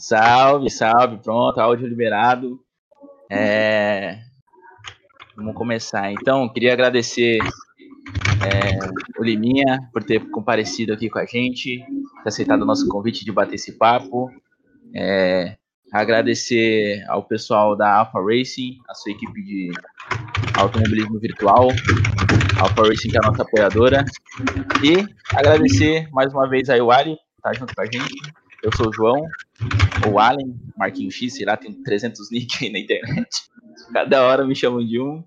Salve, salve, pronto, áudio liberado. É... Vamos começar. Então, queria agradecer é, o Liminha por ter comparecido aqui com a gente, ter aceitado o nosso convite de bater esse papo. É, agradecer ao pessoal da Alpha Racing, a sua equipe de automobilismo virtual, Alpha Racing que é a nossa apoiadora, e agradecer mais uma vez aí o Ali, que tá junto com a gente. Eu sou o João, ou Allen, Marquinhos X, sei lá, tem 300 nick aí na internet. Cada hora me chamam de um.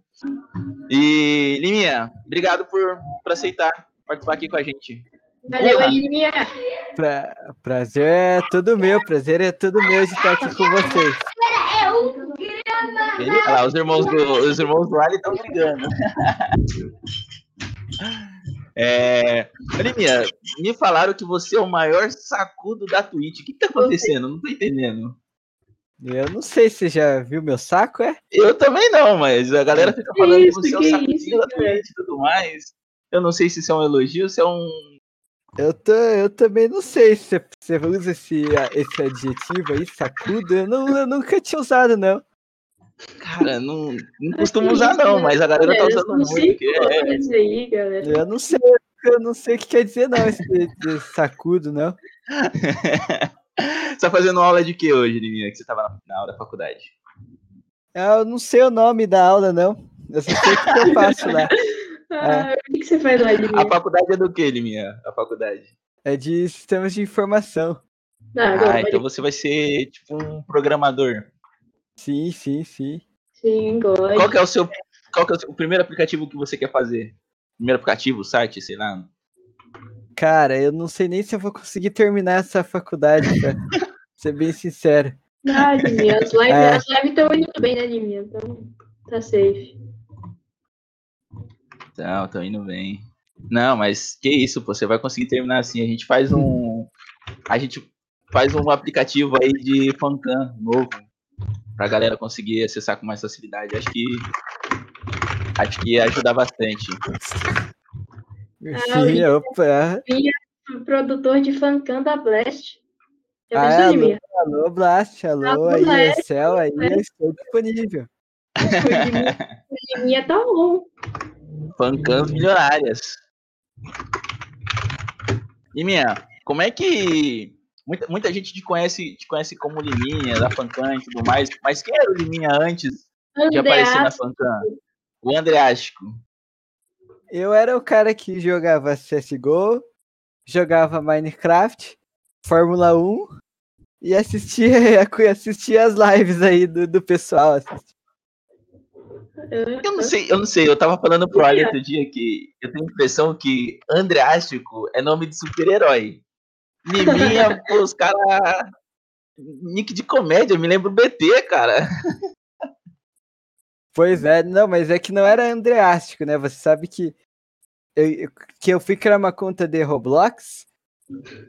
E, Liminha, obrigado por, por aceitar participar aqui com a gente. Valeu Liminha. Pra, prazer é todo meu, prazer é todo meu de estar aqui com vocês. Ele, olha lá, os irmãos do, os irmãos do Ali estão brigando. É, Liminha, me falaram que você é o maior sacudo da Twitch. O que, que tá acontecendo? Não tô entendendo. Eu não sei se você já viu meu saco, é? Eu também não, mas a galera fica falando que, isso, você é o que sacudinho isso, da? Twitch e tudo mais. Eu não sei se isso é um elogio, se é um. Eu, tô, eu também não sei se você usa esse, esse adjetivo aí, sacudo. Eu, não, eu nunca tinha usado, não. Cara, não, não costumo usar, não, mas a galera tá usando muito. é- aí, galera. Eu não sei, eu não sei o que quer dizer, não, esse, esse sacudo, não. Você tá fazendo aula de que hoje, Liminha? Que você tava na, na aula da faculdade? Eu não sei o nome da aula, não. Eu só sei o que eu faço lá. Ah, o que você faz lá, A Liminha? faculdade é do que, Liminha? A faculdade. É de sistemas de informação. Ah, Ah, então você vai ser tipo um programador. Sim, sim, sim. Sim, gosto. Qual que é o seu. Qual que é o, seu- o primeiro aplicativo que você quer fazer? Primeiro aplicativo, site, sei lá. Cara, eu não sei nem se eu vou conseguir terminar essa faculdade, pra ser bem sincero. Ah, Liminha, as lives É. as lives estão indo bem, né, Liminha? Então, tá safe. Não, tô indo bem. Não, mas que isso, pô, você vai conseguir terminar assim. A gente faz um. A gente faz um aplicativo aí de fancam novo. Pra galera conseguir acessar com mais facilidade. Acho que. Acho que ia ajudar bastante. Sim, opa. Produtor de fancam da Blast. Já Ah, alô, Liminha? alô, Blast, alô, Alô, aí, Blast, Excel, aí, Blast. eu estou disponível. O tá bom. Fancams milionárias. E minha, como é que. Muita, muita gente te conhece, te conhece como Liminha, da Fancam e tudo mais, mas quem era o Liminha antes de aparecer na Fancam? O Andreástico. Eu era o cara que jogava CSGO, jogava Minecraft, Fórmula 1 e assistia, assistia as lives aí do, do pessoal. assistia. Eu não sei, eu não sei, eu tava falando pro Ali outro dia que eu tenho a impressão que Andreástico é nome de super-herói. Liminha, pô, os caras. Nick de comédia, me lembro BT, cara. Pois é, não, mas é que não era andreástico, né? Você sabe que eu, que eu fui criar uma conta de Roblox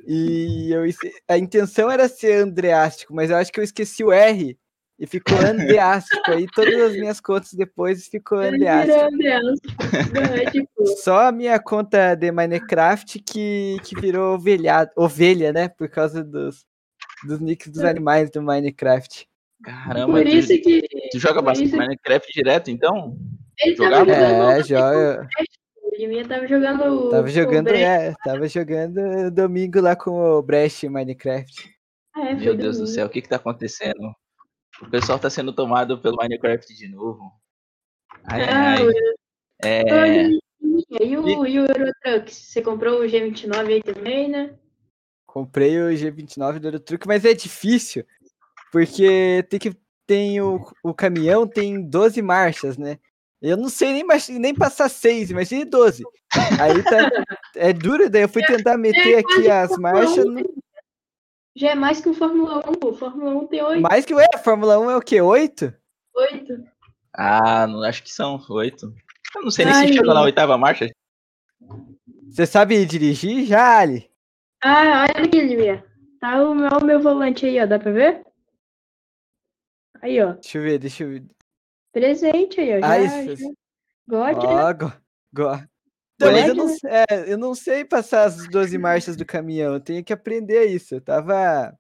e eu, a intenção era ser andreástico, mas eu acho que eu esqueci o R e ficou andeástico. Aí todas as minhas contas depois ficou Ele Andreas. É, tipo, Só a minha conta de Minecraft que, que virou ovelha, ovelha, né? Por causa dos, dos nicks dos animais do Minecraft. Caramba, por tu, isso que. tu joga por bastante isso- Minecraft direto, então? Ele tava Jogava? jogando. É, joga. Liminha tava jogando. Tava o jogando, é, tava jogando domingo lá com o Brecht em Minecraft. É, Meu Deus do domingo. céu, o que que tá acontecendo? O pessoal tá sendo tomado pelo Minecraft de novo. Ai, ai, Ah, ai. É, E o, e o Eurotruck? Você comprou o G29 aí também, né? Comprei o G29 do Eurotruck, mas é difícil, porque tem que tem o, o caminhão tem 12 marchas, né? Eu não sei nem, nem passar 6, imagine 12. Aí tá, é duro, daí eu fui tentar meter aqui as marchas, não- Já é mais que o Fórmula 1, pô. Fórmula 1 tem 8. mais que a Fórmula 1 é o quê? 8? 8. Ah, não, acho que são oito. Eu não sei nem Ai, se chegou na oitava marcha. Você sabe dirigir já, Ali? Ah, olha aqui, Liminha. Tá o meu, o meu volante aí, ó. Dá pra ver? Aí, ó. Deixa eu ver, deixa eu ver. Presente aí, ó. Já, Ah, isso. já. God, né? Ó, go, go. Mas eu não, né? é, eu não sei passar as 12 marchas do caminhão, eu tenho que aprender isso. Eu tava.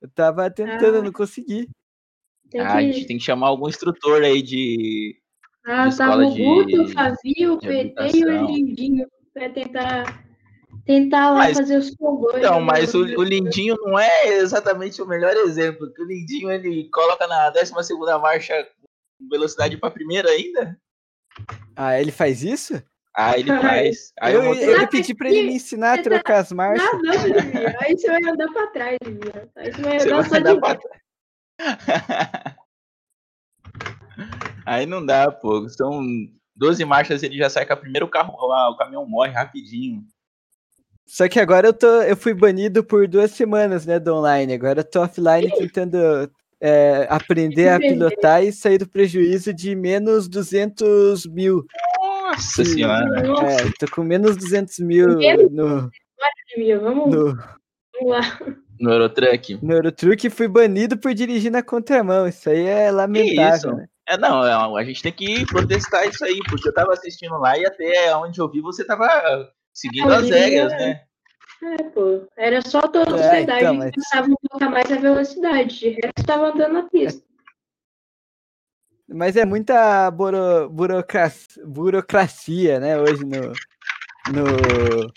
Eu tava tentando, Ah. não consegui. Tem Ah, a gente que. tem que chamar algum instrutor aí de. Ah, de tava escola o Guto, o de- Fabio, o PT e o. Lindinho pra tentar. Tentar lá Mas- fazer os fogões. Então, no- mas o, o Lindinho não é exatamente o melhor exemplo, porque o Lindinho ele coloca na 12 segunda marcha com velocidade para primeira ainda. Ah, ele faz isso? Aí ele faz. Aí eu, motor- eu pedi pra ele me ensinar a tá- trocar as marchas. Ah, não, Livia. Aí você vai andar pra trás, Livia. Aí você vai Você andar vai só de pra Aí não dá, pô. São 12 marchas, ele já sai com o carro lá, o caminhão morre rapidinho. Só que agora eu, tô, eu fui banido por duas semanas, né, do online. Agora eu tô offline tentando é, aprender a pilotar e sair do prejuízo de menos 200 mil. Nossa Sim. senhora. Nossa, É, tô com menos 200 mil Menos? no, vamos, no, vamos lá. No Eurotruck. no Eurotruck fui banido por dirigir na contramão. Isso aí é lamentável, né? É, não, é, a gente tem que protestar isso aí, porque eu tava assistindo lá e até onde eu vi você tava seguindo as regras, né? É, pô. Era só todos os É, então, que mas- passavam um pouco a mais a velocidade. De resto, tava andando na pista. Mas é muita buro, burocracia, burocracia, né, hoje no, no,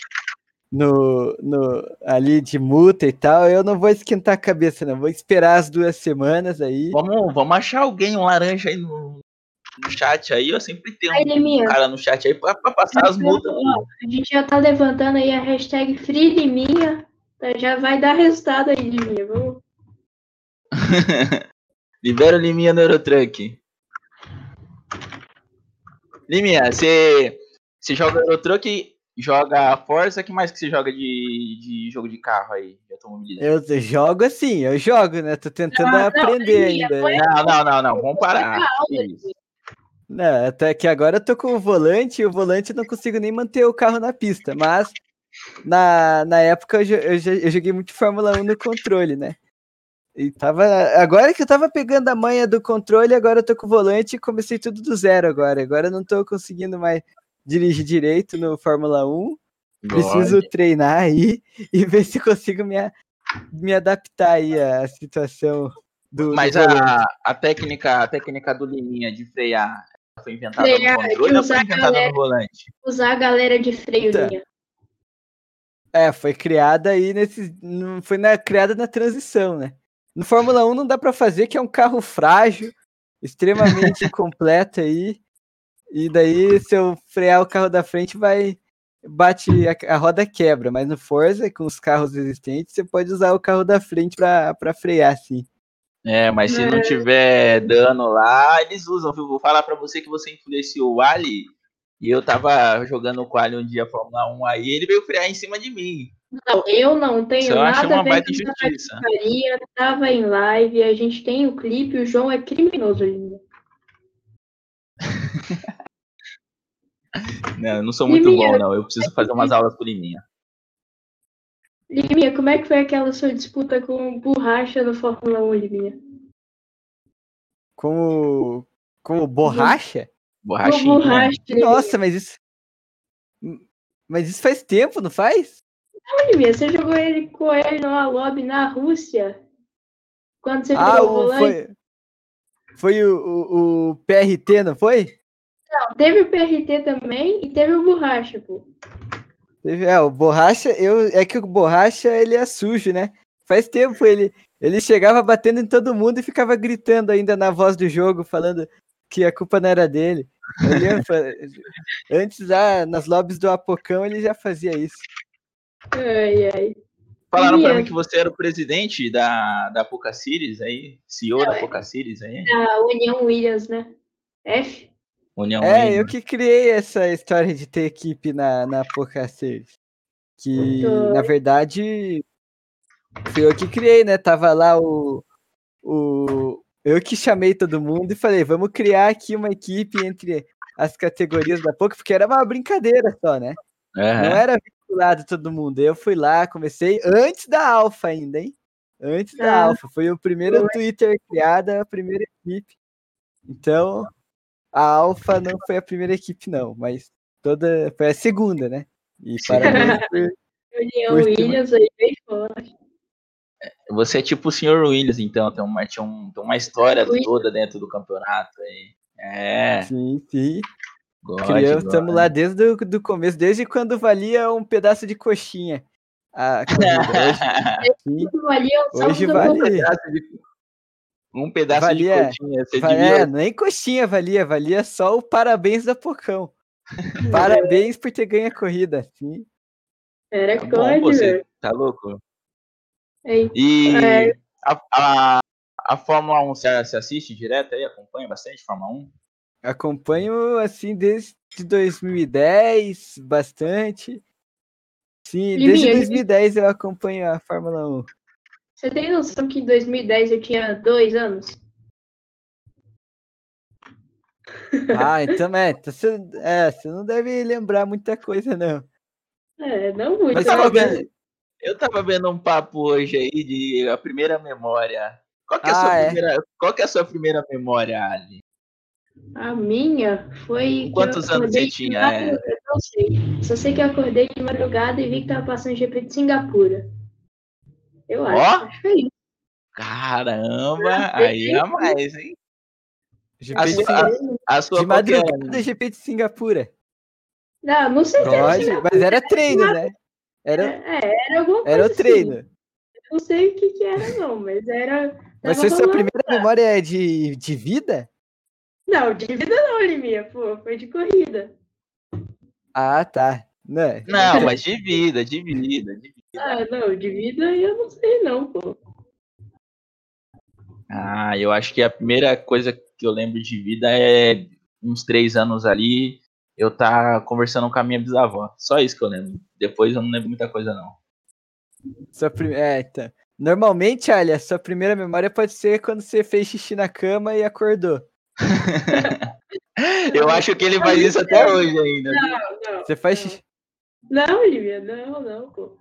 no, no- ali de multa e tal. Eu não vou esquentar a cabeça, não. Vou esperar as duas semanas aí. Vamos, vamos achar alguém, um laranja aí no, no chat aí. Eu sempre tenho Aí, um cara no chat aí pra, pra passar as multas. Ó, a gente já tá levantando aí a hashtag Free Liminha. Tá, Já vai dar resultado aí, Liminha. Vamos. Libera o Liminha no Eurotruck. Liminha, você, você joga Eurotruck, joga Forza, que mais que você joga de, de jogo de carro aí? De automobilismo? Eu jogo assim, eu jogo, né? Tô tentando Não, não, aprender Liminha, ainda. Não, não, não, não, vamos parar. Não, até que agora eu tô com o volante e o volante eu não consigo nem manter o carro na pista, mas na, na época eu, eu, eu joguei muito Fórmula 1 no controle, né? E tava. Agora que eu tava pegando a manha do controle, agora eu tô com o volante e comecei tudo do zero agora. Agora eu não tô conseguindo mais dirigir direito no Fórmula 1. Preciso treinar aí e ver se consigo me, a- me adaptar aí à situação do. do Mas volante. a, a técnica, a técnica do Liminha de frear foi inventada Frear, no controle ou foi inventada galera. no volante? Usar a galera de freio, Tá. Liminha. É, foi criada aí nesse. Foi na, criada na transição, né? No Fórmula 1 não dá pra fazer, que é um carro frágil, extremamente completo aí. E daí, se eu frear o carro da frente, vai. Bate, a, a roda quebra. Mas no Forza, com os carros existentes, você pode usar o carro da frente pra, pra frear, sim. É, mas se não tiver dano lá, eles usam, viu? Vou falar pra você que você influenciou o Ali. E eu tava jogando com o Ali um dia Fórmula 1 aí, ele veio frear em cima de mim. Não, eu não tenho achei nada uma a ver baita com essa injustiça. Maria tava em live, a gente tem o clipe, o João é criminoso, Liminha. Não, eu não sou muito Liminha, bom, não. Eu preciso fazer umas aulas com Liminha. Liminha, como é que foi aquela sua disputa com borracha no Fórmula 1, Liminha? Como. Como borracha? Com Borrachinha. borracha. Nossa, mas isso. Mas isso faz tempo, não faz? Liminha, você jogou ele com ele numa lobby na Rússia? Quando você Ah, pegou o volante? foi. Foi o, o, o PRT, não foi? Não, teve o PRT também e teve o borracha, pô. Teve- É, o borracha, eu, é que o borracha ele é sujo, né? Faz tempo ele, ele chegava batendo em todo mundo e ficava gritando ainda na voz do jogo, falando que a culpa não era dele. Eu lembro, fa- antes, lá, nas lobbies do Apocão, ele já fazia isso. Ai, ai. Falaram pra Liminha. mim que você era o presidente da, da Poca Series aí, CEO Não, da é. Poca Series aí, A União Williams, né? F? União É, Williams. eu que criei essa história de ter equipe na, na Poca Series. Que, Muito- na verdade, fui eu que criei, né? Tava lá o, o. Eu que chamei todo mundo e falei, vamos criar aqui uma equipe entre as categorias da Poca, porque era uma brincadeira só, né? Não Aham. era vinculado todo mundo. Eu fui lá, comecei antes da Alpha ainda, hein? Antes da Ah. Alpha. Foi o primeiro Twitter criado, a primeira equipe. Então, a Alpha não foi a primeira equipe, não, mas toda. Foi a segunda, né? E parabéns por. Williams aí bem forte. Você é tipo o Sr. Williams, então, tem uma, tinha um, tem uma história toda dentro do campeonato aí. É, Sim, sim. God, Criamos, estamos lá desde o do começo, desde quando valia um pedaço de coxinha. A. Hoje, sim, Tudo valia um hoje pedaço um Valia- de coxinha. Você Va- devia É, nem coxinha valia, valia só o parabéns da Pocão. Parabéns por ter ganho a corrida. Sim. Era Tá bom, você tá louco? Aí, E É. a, a, a Fórmula 1, você, você assiste direto aí? Acompanha bastante Fórmula 1? Acompanho assim desde 2010, bastante. Sim, Liminha, desde Liminha. 2010 eu acompanho a Fórmula 1. Você tem noção que em 2010 eu tinha dois anos? Ah, então é, então você, é, você não deve lembrar muita coisa, não. É, não muito. Mas Eu tava, qual que é? vendo, eu tava vendo um papo hoje aí de a primeira memória. Qual que é a Ah, sua, é. primeira, qual que é a sua primeira memória, Ali? A minha foi. Quantos anos você tinha? É. Eu não sei. Só sei que eu acordei de madrugada e vi que tava passando GP de Singapura. Eu acho. Ó. Acho que foi isso. Caramba, aí é a mais, hein? GP A de, sua- Singa- A sua de é? madrugada, GP de Singapura. Não, não sei se era Pode, Singapura. mas era treino, né? Era, É, era alguma coisa era o assim. treino. Não sei o que que era, não, mas era. Mas foi sua primeira memória de, de vida? Não, de vida não, Liminha, pô, foi de corrida. Ah, tá. Né? Não, mas de vida, de vida, de vida. Ah, não, de vida eu não sei, não, pô. Ah, eu acho que a primeira coisa que eu lembro de vida é uns três anos ali, eu tá conversando com a minha bisavó. Só isso que eu lembro. Depois eu não lembro muita coisa, não. Sua prim... é, então. Normalmente, olha, sua primeira memória pode ser quando você fez xixi na cama e acordou. Eu acho que ele faz isso até hoje ainda. Não, não. Você faz não. xixi. Não, Lívia, não, não, pô.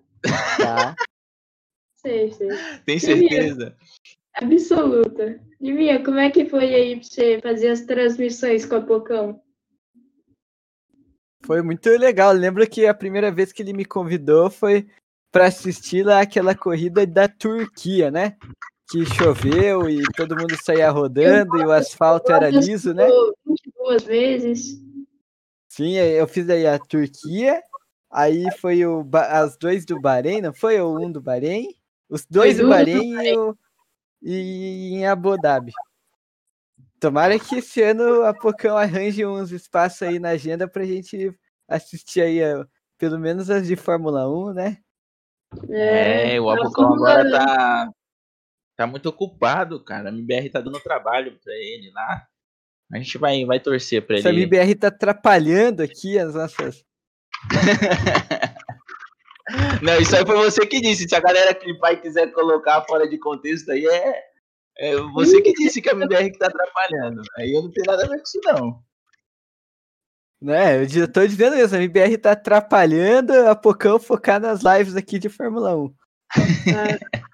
Tá. Sei, sei. Tem certeza? Absoluta. Livinha, como é que foi aí pra você fazer as transmissões com a Pocão? Foi muito legal. Lembro que a primeira vez que ele me convidou foi para assistir lá aquela corrida da Turquia, né? Que choveu e todo mundo saía rodando e o asfalto era liso, né? 22 vezes. Sim, eu fiz aí a Turquia, aí foi o, as dois do Bahrein, não foi? O um do Bahrein? Os dois do duas do Bahrein e, o, e em Abu Dhabi. Tomara que esse ano a Pocão arranje uns espaços aí na agenda pra gente assistir aí, ó, pelo menos as de Fórmula 1, né? É, o a Abucão Fórmula- agora tá, tá muito ocupado, cara. A MBR tá dando trabalho pra ele lá. A gente vai, vai torcer pra Essa ele. MBR tá atrapalhando aqui as nossas. Não, isso aí foi você que disse. Se a galera clipar e quiser colocar fora de contexto aí, é, é você que disse que a MBR que tá atrapalhando. Aí eu não tenho nada a ver com isso, não. Né, eu tô dizendo isso, a MBR tá atrapalhando a Pocão focar nas lives aqui de Fórmula 1.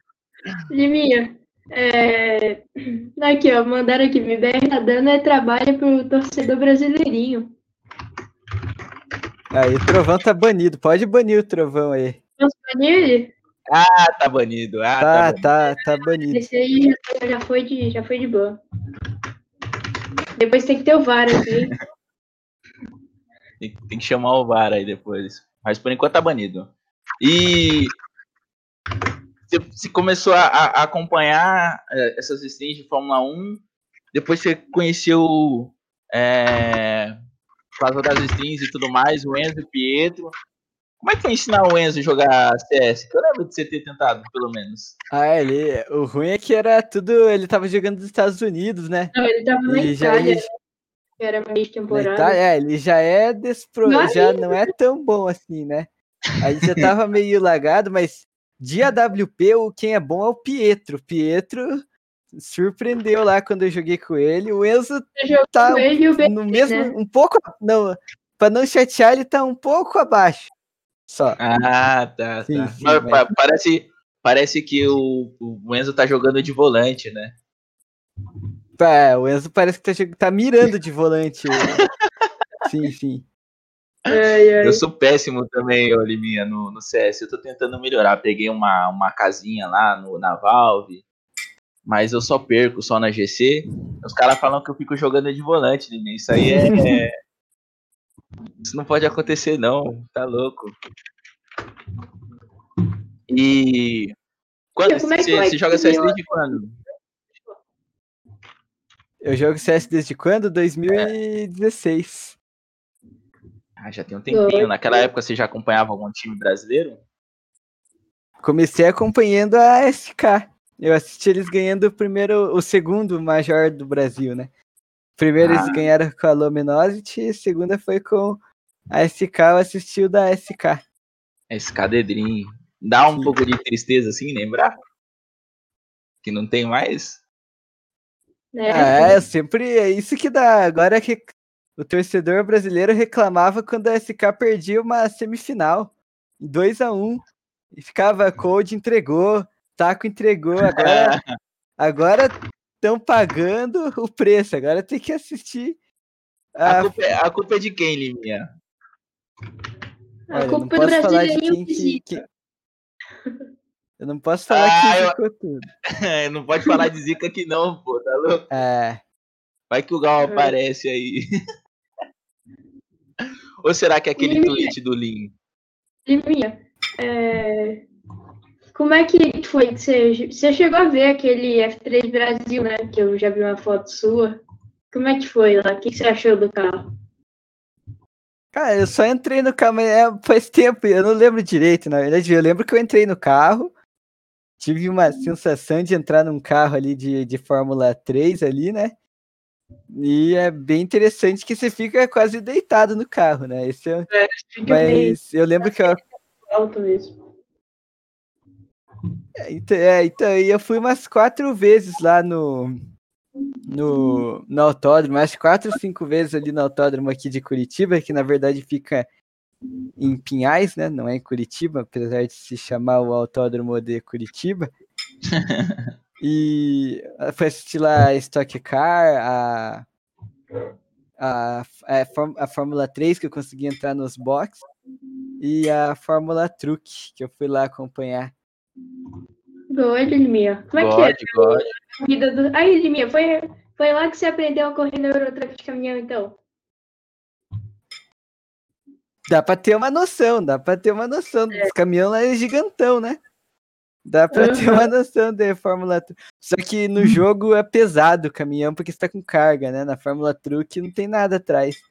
Livinha, é... aqui, ó, mandaram aqui, MBR tá dando é trabalho pro torcedor brasileirinho. Aí o Trovão tá banido, pode banir o Trovão aí. Posso banir ele? Ah, tá banido. Ah, tá, Tá, banido. tá, tá banido. Esse aí já foi, já foi de, já foi de boa. Depois tem que ter o VAR aqui. Tem, tem que chamar o VAR aí depois. Mas por enquanto tá banido. E você, você começou a, a acompanhar é, essas streams de Fórmula 1. Depois você conheceu é, por das streams e tudo mais, o Enzo e o Pietro. Como é que foi ensinar o Enzo a jogar CS? Que eu lembro de você ter tentado, pelo menos. Ah, ele, o ruim é que era tudo, ele tava jogando nos Estados Unidos, né? Não, ele tava na E já, Itália, ele, que era meio temporada. Itália, é, ele já é despro, Mas- já não é tão bom assim, né? Aí já tava meio lagado, mas de AWP, o quem é bom é o Pietro. Pietro surpreendeu lá quando eu joguei com ele. O Enzo tá Ben, no mesmo, né? um pouco, não, para não chatear, ele tá um pouco abaixo. Só. Ah, tá, Sim, tá. sim, Mas mas- pa- Parece, parece que o, o Enzo tá jogando de volante, né? É, o Enzo parece que tá, tá mirando de volante. sim, sim. Ai, ai. Eu sou péssimo também, ô Liminha, no, no CS. Eu tô tentando melhorar. Peguei uma, uma casinha lá no, na Valve, mas eu só perco só na GC. Os caras falam que eu fico jogando de volante, Liminha. Isso aí é. Isso não pode acontecer, não. Tá louco. E. Quando, é você, você joga CS desde quando? Eu jogo CS desde quando? 2016. Ah, já tem um tempinho. Naquela época você já acompanhava algum time brasileiro? Comecei acompanhando a SK. Eu assisti eles ganhando o primeiro, o segundo Major do Brasil, né? Primeiro eles Ah. ganharam com a Luminosity e a segunda foi com a SK, eu assisti o da SK. Esse cadedrinho. Dá um Sim. pouco de tristeza assim, lembrar? Que não tem mais? né? Ah, é, sempre é isso que dá. Agora que o torcedor brasileiro reclamava quando a SK perdia uma semifinal, 2 a 1 e ficava Cold entregou, Taco entregou, agora agora estão pagando o preço, agora tem que assistir. A a- culpa, é, a culpa é de quem, Liminha? A olha, culpa é do brasileirinho que, que- Eu não posso falar Ah, quem eu- ficou tudo. não pode falar de zica aqui não, pô, tá louco? É, Vai que o Gal É. aparece aí. Ou será que é aquele Liminha. tweet do Lin? Liminha, é, como é que foi que você, você chegou a ver aquele F3 Brasil, né? Que eu já vi uma foto sua. Como é que foi lá? O que que você achou do carro? Cara, eu só entrei no carro, mas é, faz tempo, eu não lembro direito, na verdade. Eu lembro que eu entrei no carro, tive uma sensação de entrar num carro ali de, de Fórmula 3 ali, né? E é bem interessante que você fica quase deitado no carro, né? Esse é, bem mas eu lembro que eu, alto mesmo. então, é, então, eu fui umas quatro vezes lá no, no, no autódromo, acho que quatro ou cinco vezes ali no autódromo aqui de Curitiba, que na verdade fica em Pinhais, né? Não é em Curitiba, apesar de se chamar o autódromo de Curitiba. E ah, fui assistir lá a Stock Car, a, a, a, Fórm- a Fórmula 3, que eu consegui entrar nos boxes, e a Fórmula Truck, que eu fui lá acompanhar. Boa, Liminha. Como é que é God, God. a vida do. Aí, Liminha, foi, foi lá que você aprendeu a correr no Eurotruck de caminhão, então? Dá pra ter uma noção, dá pra ter uma noção. Os caminhão lá é gigantão, né? Dá pra ter uma noção de Fórmula Truck. Só que no jogo é pesado o caminhão, porque você tá com carga, né? Na Fórmula Truck não tem nada atrás.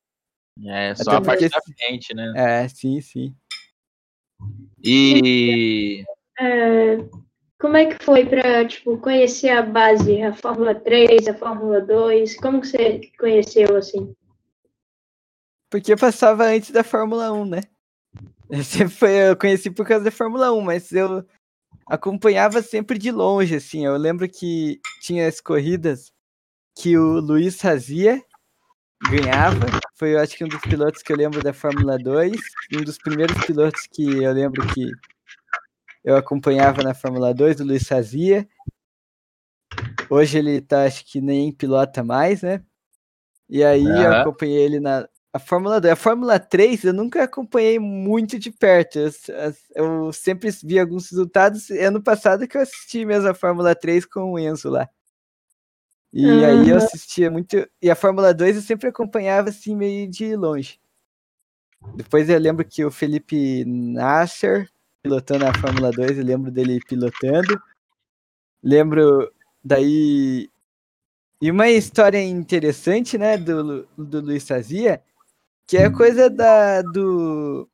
É, só Até a parte porque da frente, né? É, sim, sim. E É, como é que foi para tipo, conhecer a base, a Fórmula 3, a Fórmula 2? Como que você conheceu, assim? Porque eu passava antes da Fórmula 1, né? Eu, foi, eu conheci por causa da Fórmula 1, mas eu acompanhava sempre de longe, assim. Eu lembro que tinha as corridas que o Luiz fazia, ganhava. Foi, eu acho que um dos pilotos que eu lembro da Fórmula 2. Um dos primeiros pilotos que eu lembro que eu acompanhava na Fórmula 2, o Luiz fazia. Hoje ele tá, acho que nem pilota mais, né? E aí eu Aham. acompanhei ele na a Fórmula 2. A Fórmula 3 eu nunca acompanhei muito de perto. Eu, sempre vi alguns resultados. Ano passado que eu assisti mesmo a Fórmula 3 com o Enzo lá. E aí eu assistia muito. E a Fórmula 2 eu sempre acompanhava assim meio de longe. Depois eu lembro que o Felipe Nasser pilotando a Fórmula 2, eu lembro dele pilotando. Lembro daí. E uma história interessante, né, do, do Luiz Sazia, que é coisa da, do.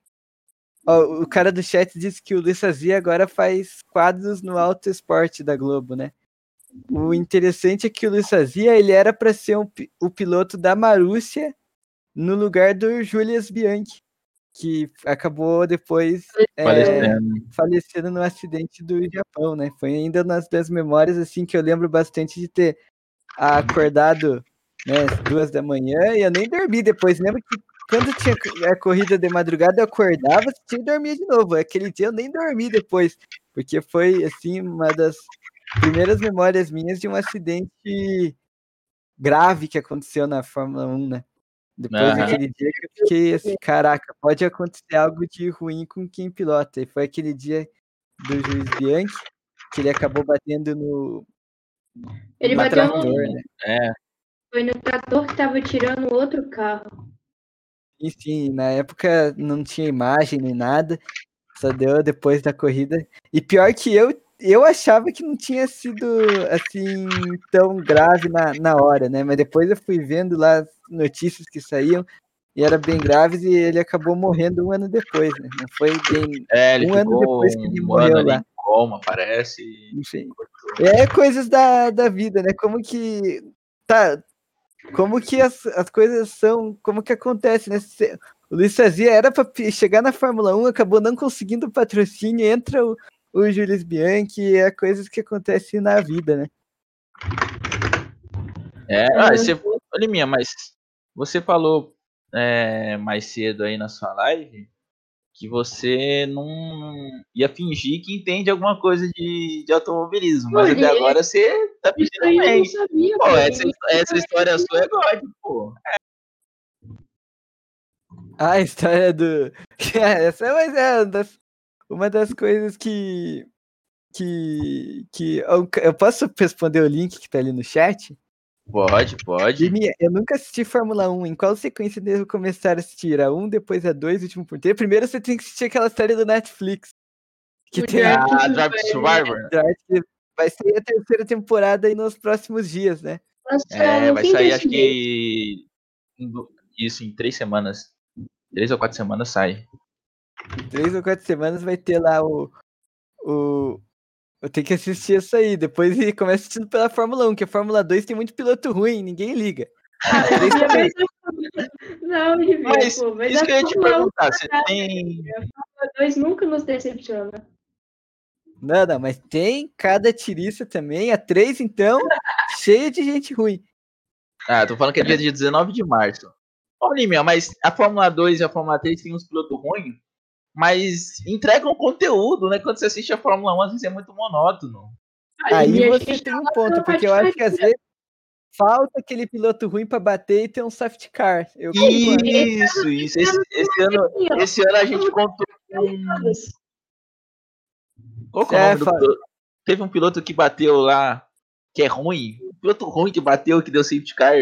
Ó, o cara do chat disse que o Luiz Sazia agora faz quadros no Alto Esporte da Globo, né? O interessante é que o Luiz Sazia, ele era para ser um o piloto da Marúcia no lugar do Julius Bianchi, que acabou depois é, falecendo. no acidente do Japão, né? Foi ainda nas das memórias assim que eu lembro bastante de ter acordado, né, às duas da manhã e eu nem dormi depois. Lembro que quando tinha a corrida de madrugada eu acordava, tinha e dormia de novo. Aquele dia eu nem dormi depois, porque foi assim uma das primeiras memórias minhas de um acidente grave que aconteceu na Fórmula 1, né? Depois Aham. daquele dia que eu fiquei assim, caraca, pode acontecer algo de ruim com quem pilota. E foi aquele dia do juiz Bianchi, que ele acabou batendo no, Ele no bateu no, trator, né? É, foi no trator que tava tirando o outro carro. Enfim, na época não tinha imagem nem nada, só deu depois da corrida. E pior que eu, eu achava que não tinha sido assim tão grave na, na hora, né? Mas depois eu fui vendo lá as notícias que saíam e era bem graves e ele acabou morrendo um ano depois, né? Não foi bem, é ele Um ano depois que ele um morreu ano lá. em coma, parece. enfim. É coisas da, da vida, né? Como que tá, como que as, as coisas são, como que acontece, né? Se- O Luiz Fazia era para chegar na Fórmula 1, acabou não conseguindo patrocínio, entra o, o Jules Bianchi, é coisas que acontecem na vida, né? É, É, ah, você, olha minha, mas você falou é, mais cedo aí na sua live que você não ia fingir que entende alguma coisa de, de automobilismo, mas até ele- agora você tá fingindo aí eu não bem. sabia. Pô, essa, essa história sua é God, pô. Ah, a história do. Essa mas é das- uma das coisas que. Que. que eu, eu posso responder o link que tá ali no chat? Pode, pode. Jimmy, eu nunca assisti Fórmula 1. Em qual sequência devo começar a assistir? A 1, depois a 2, último por? Primeiro você tem que assistir aquela série do Netflix. Que O tem Drive Ah, Drive. Survivor? Vai ser a terceira temporada aí nos próximos dias, né? Nossa, É, vai sair acho que. Isso, em três semanas. Três ou quatro semanas sai. Em três ou quatro semanas vai ter lá o. o eu tenho que assistir isso aí. Depois ele começa assistindo pela Fórmula 1, que a Fórmula 2 tem muito piloto ruim, ninguém liga. Ah, Três. Não, Olivia, Mas, pô, mas isso a que eu ia te Fórmula 1 perguntar, você tem. Fórmula 2 nunca nos decepciona. Não, não, mas tem cada tiriça também. A 3, então, cheia de gente ruim. Ah, tô falando que é dia de 19 de março. Olha, meu, mas a Fórmula 2 e a Fórmula 3 tem uns pilotos ruins, mas entregam conteúdo, né? Quando você assiste a Fórmula 1, às vezes é muito monótono. Aí Olivia, a você tem um ponto, porque eu acho que às vezes falta aquele piloto ruim pra bater e ter um safety car. Eu. Isso, isso. Esse, esse ano, esse ano a gente contou com. Qual que é o É, nome do? Teve um piloto que bateu lá, que é ruim. Um piloto ruim que bateu, que deu safety car.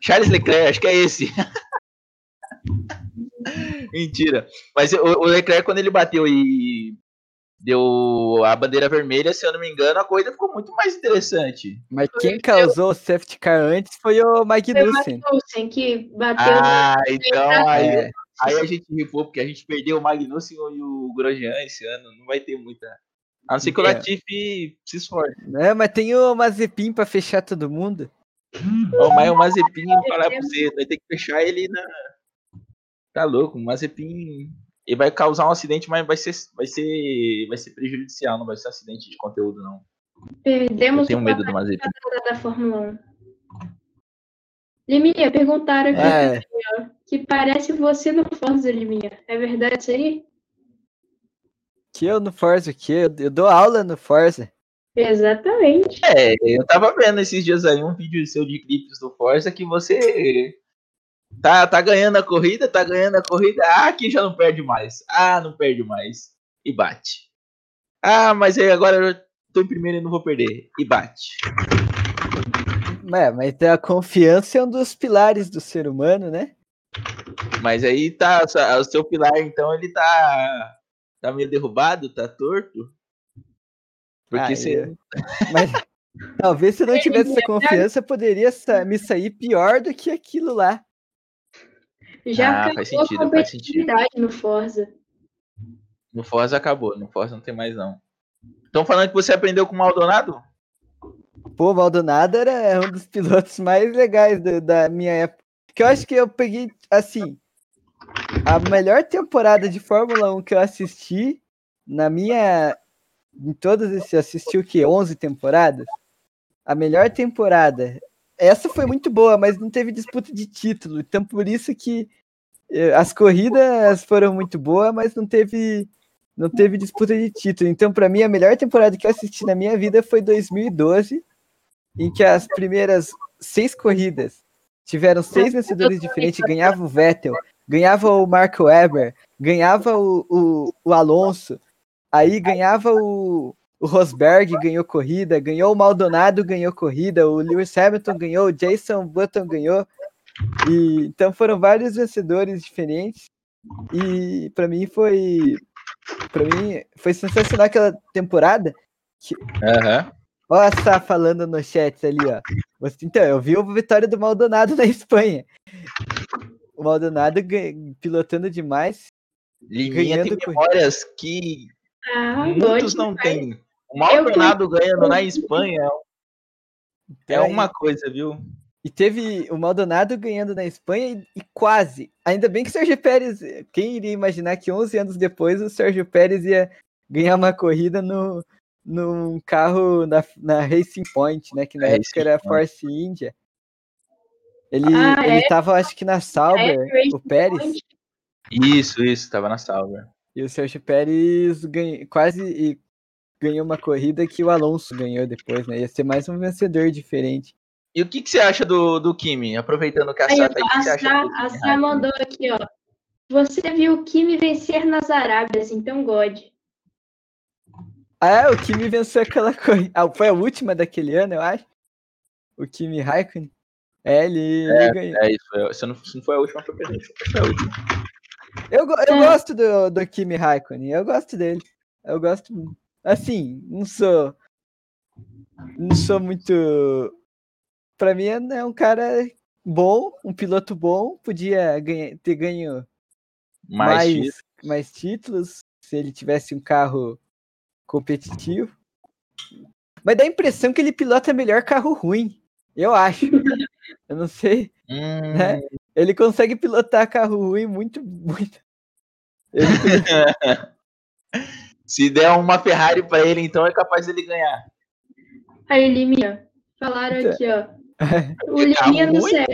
Charles Leclerc, acho que é esse. Mentira. Mas o, o Leclerc, quando ele bateu e deu a bandeira vermelha, se eu não me engano, a corrida ficou muito mais interessante. Mas quem causou o safety car antes foi o Foi o Magnussen. Magnussen que bateu Ah, então aí, É, aí a gente ripou, porque a gente perdeu o Magnussen e o Grosjean esse ano. Não vai ter muita. A não ser que o É. Latifi se esforce. né? Mas tem o Mazepin pra fechar todo mundo. Ó, mas o Mazepin, falar pra você, vai ter que fechar ele na. Tá louco, o Mazepin. Ele vai causar um acidente, mas vai ser, vai ser, vai ser prejudicial, não vai ser acidente de conteúdo, não. Eu Perdemos tenho o medo do Mazepin. da Fórmula 1. Liminha, perguntaram aqui É, que parece você no Forza, Liminha. É verdade isso aí? que eu no Forza, que eu, eu dou aula no Forza. Exatamente. É, eu tava vendo esses dias aí um vídeo seu de clipes do Forza que você tá, tá ganhando a corrida, tá ganhando a corrida. Ah, aqui já não perde mais. Ah, não perde mais. E bate. Ah, mas aí agora eu tô em primeiro e não vou perder. E bate. É, mas a confiança é um dos pilares do ser humano, né? Mas aí tá, o seu pilar, então, ele tá, tá meio derrubado, tá torto. Porque Ah, você. eu- Mas talvez se eu não tivesse essa confiança, poderia me sair pior do que aquilo lá. Já Ah, acabou faz a sentido, faz sentido. competitividade no Forza. No Forza acabou, no Forza não tem mais não. Estão falando que você aprendeu com o Maldonado? Pô, o Maldonado era um dos pilotos mais legais do- da minha época. Que eu acho que eu peguei, assim, a melhor temporada de Fórmula 1 que eu assisti na minha. Em todas esses. Assisti o quê? 11 temporadas? A melhor temporada. Essa foi muito boa, mas não teve disputa de título. Então, por isso que as corridas foram muito boas, mas não teve. Não teve disputa de título. Então, para mim, a melhor temporada que eu assisti na minha vida foi 2012, em que as primeiras seis corridas tiveram seis vencedores diferentes, ganhava o Vettel, ganhava o Marco Webber, ganhava o, o, o Alonso, aí ganhava o, o Rosberg, ganhou corrida, ganhou o Maldonado, ganhou corrida, o Lewis Hamilton ganhou, o Jason Button ganhou. E, então foram vários vencedores diferentes. E para mim foi para mim foi sensacional aquela temporada. Que... Uhum. Olha a falando no chat ali, ó. Então, eu vi a vitória do Maldonado na Espanha. O Maldonado pilotando demais. Liminha tem memórias que ah, muitos não têm. O Maldonado ganhando na Espanha é, é uma coisa, viu? E teve o Maldonado ganhando na Espanha e, e, quase. Ainda bem que o Sérgio Pérez. Quem iria imaginar que 11 anos depois o Sérgio Pérez ia ganhar uma corrida no, num carro na, na Racing Point, né? Que na Racing época era Point. Force India. Ele, ah, ele é? tava, acho que na Sauber, é, o Pérez. Point. Isso, isso, tava na Sauber. E o Sérgio Pérez ganha, quase ganhou uma corrida que o Alonso ganhou depois, né? Ia ser mais um vencedor diferente. E o que, que você acha do, do Kimi? Aproveitando que a Sá tá aí, você acha A Sá mandou aqui, ó. Você viu o Kimi vencer nas Arábias, então God. Ah, é, o Kimi venceu aquela corrida. Ah, foi a última daquele ano, eu acho. O Kimi Raikkonen. É, ele, é, ele ganhou. É isso, se não, se não foi a última, foi a última. Eu, eu é. gosto do, do Kimi Raikkonen, eu gosto dele. Eu gosto. Assim, não sou. Não sou muito para mim é um cara bom, um piloto bom, podia ganha, ter ganho mais, mais, títulos. mais títulos se ele tivesse um carro competitivo. Mas dá a impressão que ele pilota melhor carro ruim. Eu acho. Eu não sei. Hum. Né? Ele consegue pilotar carro ruim muito, muito. Ele... Se der uma Ferrari para ele, então é capaz dele ganhar. Aí, Liminha, falaram então... aqui, ó. O Liminha no CS.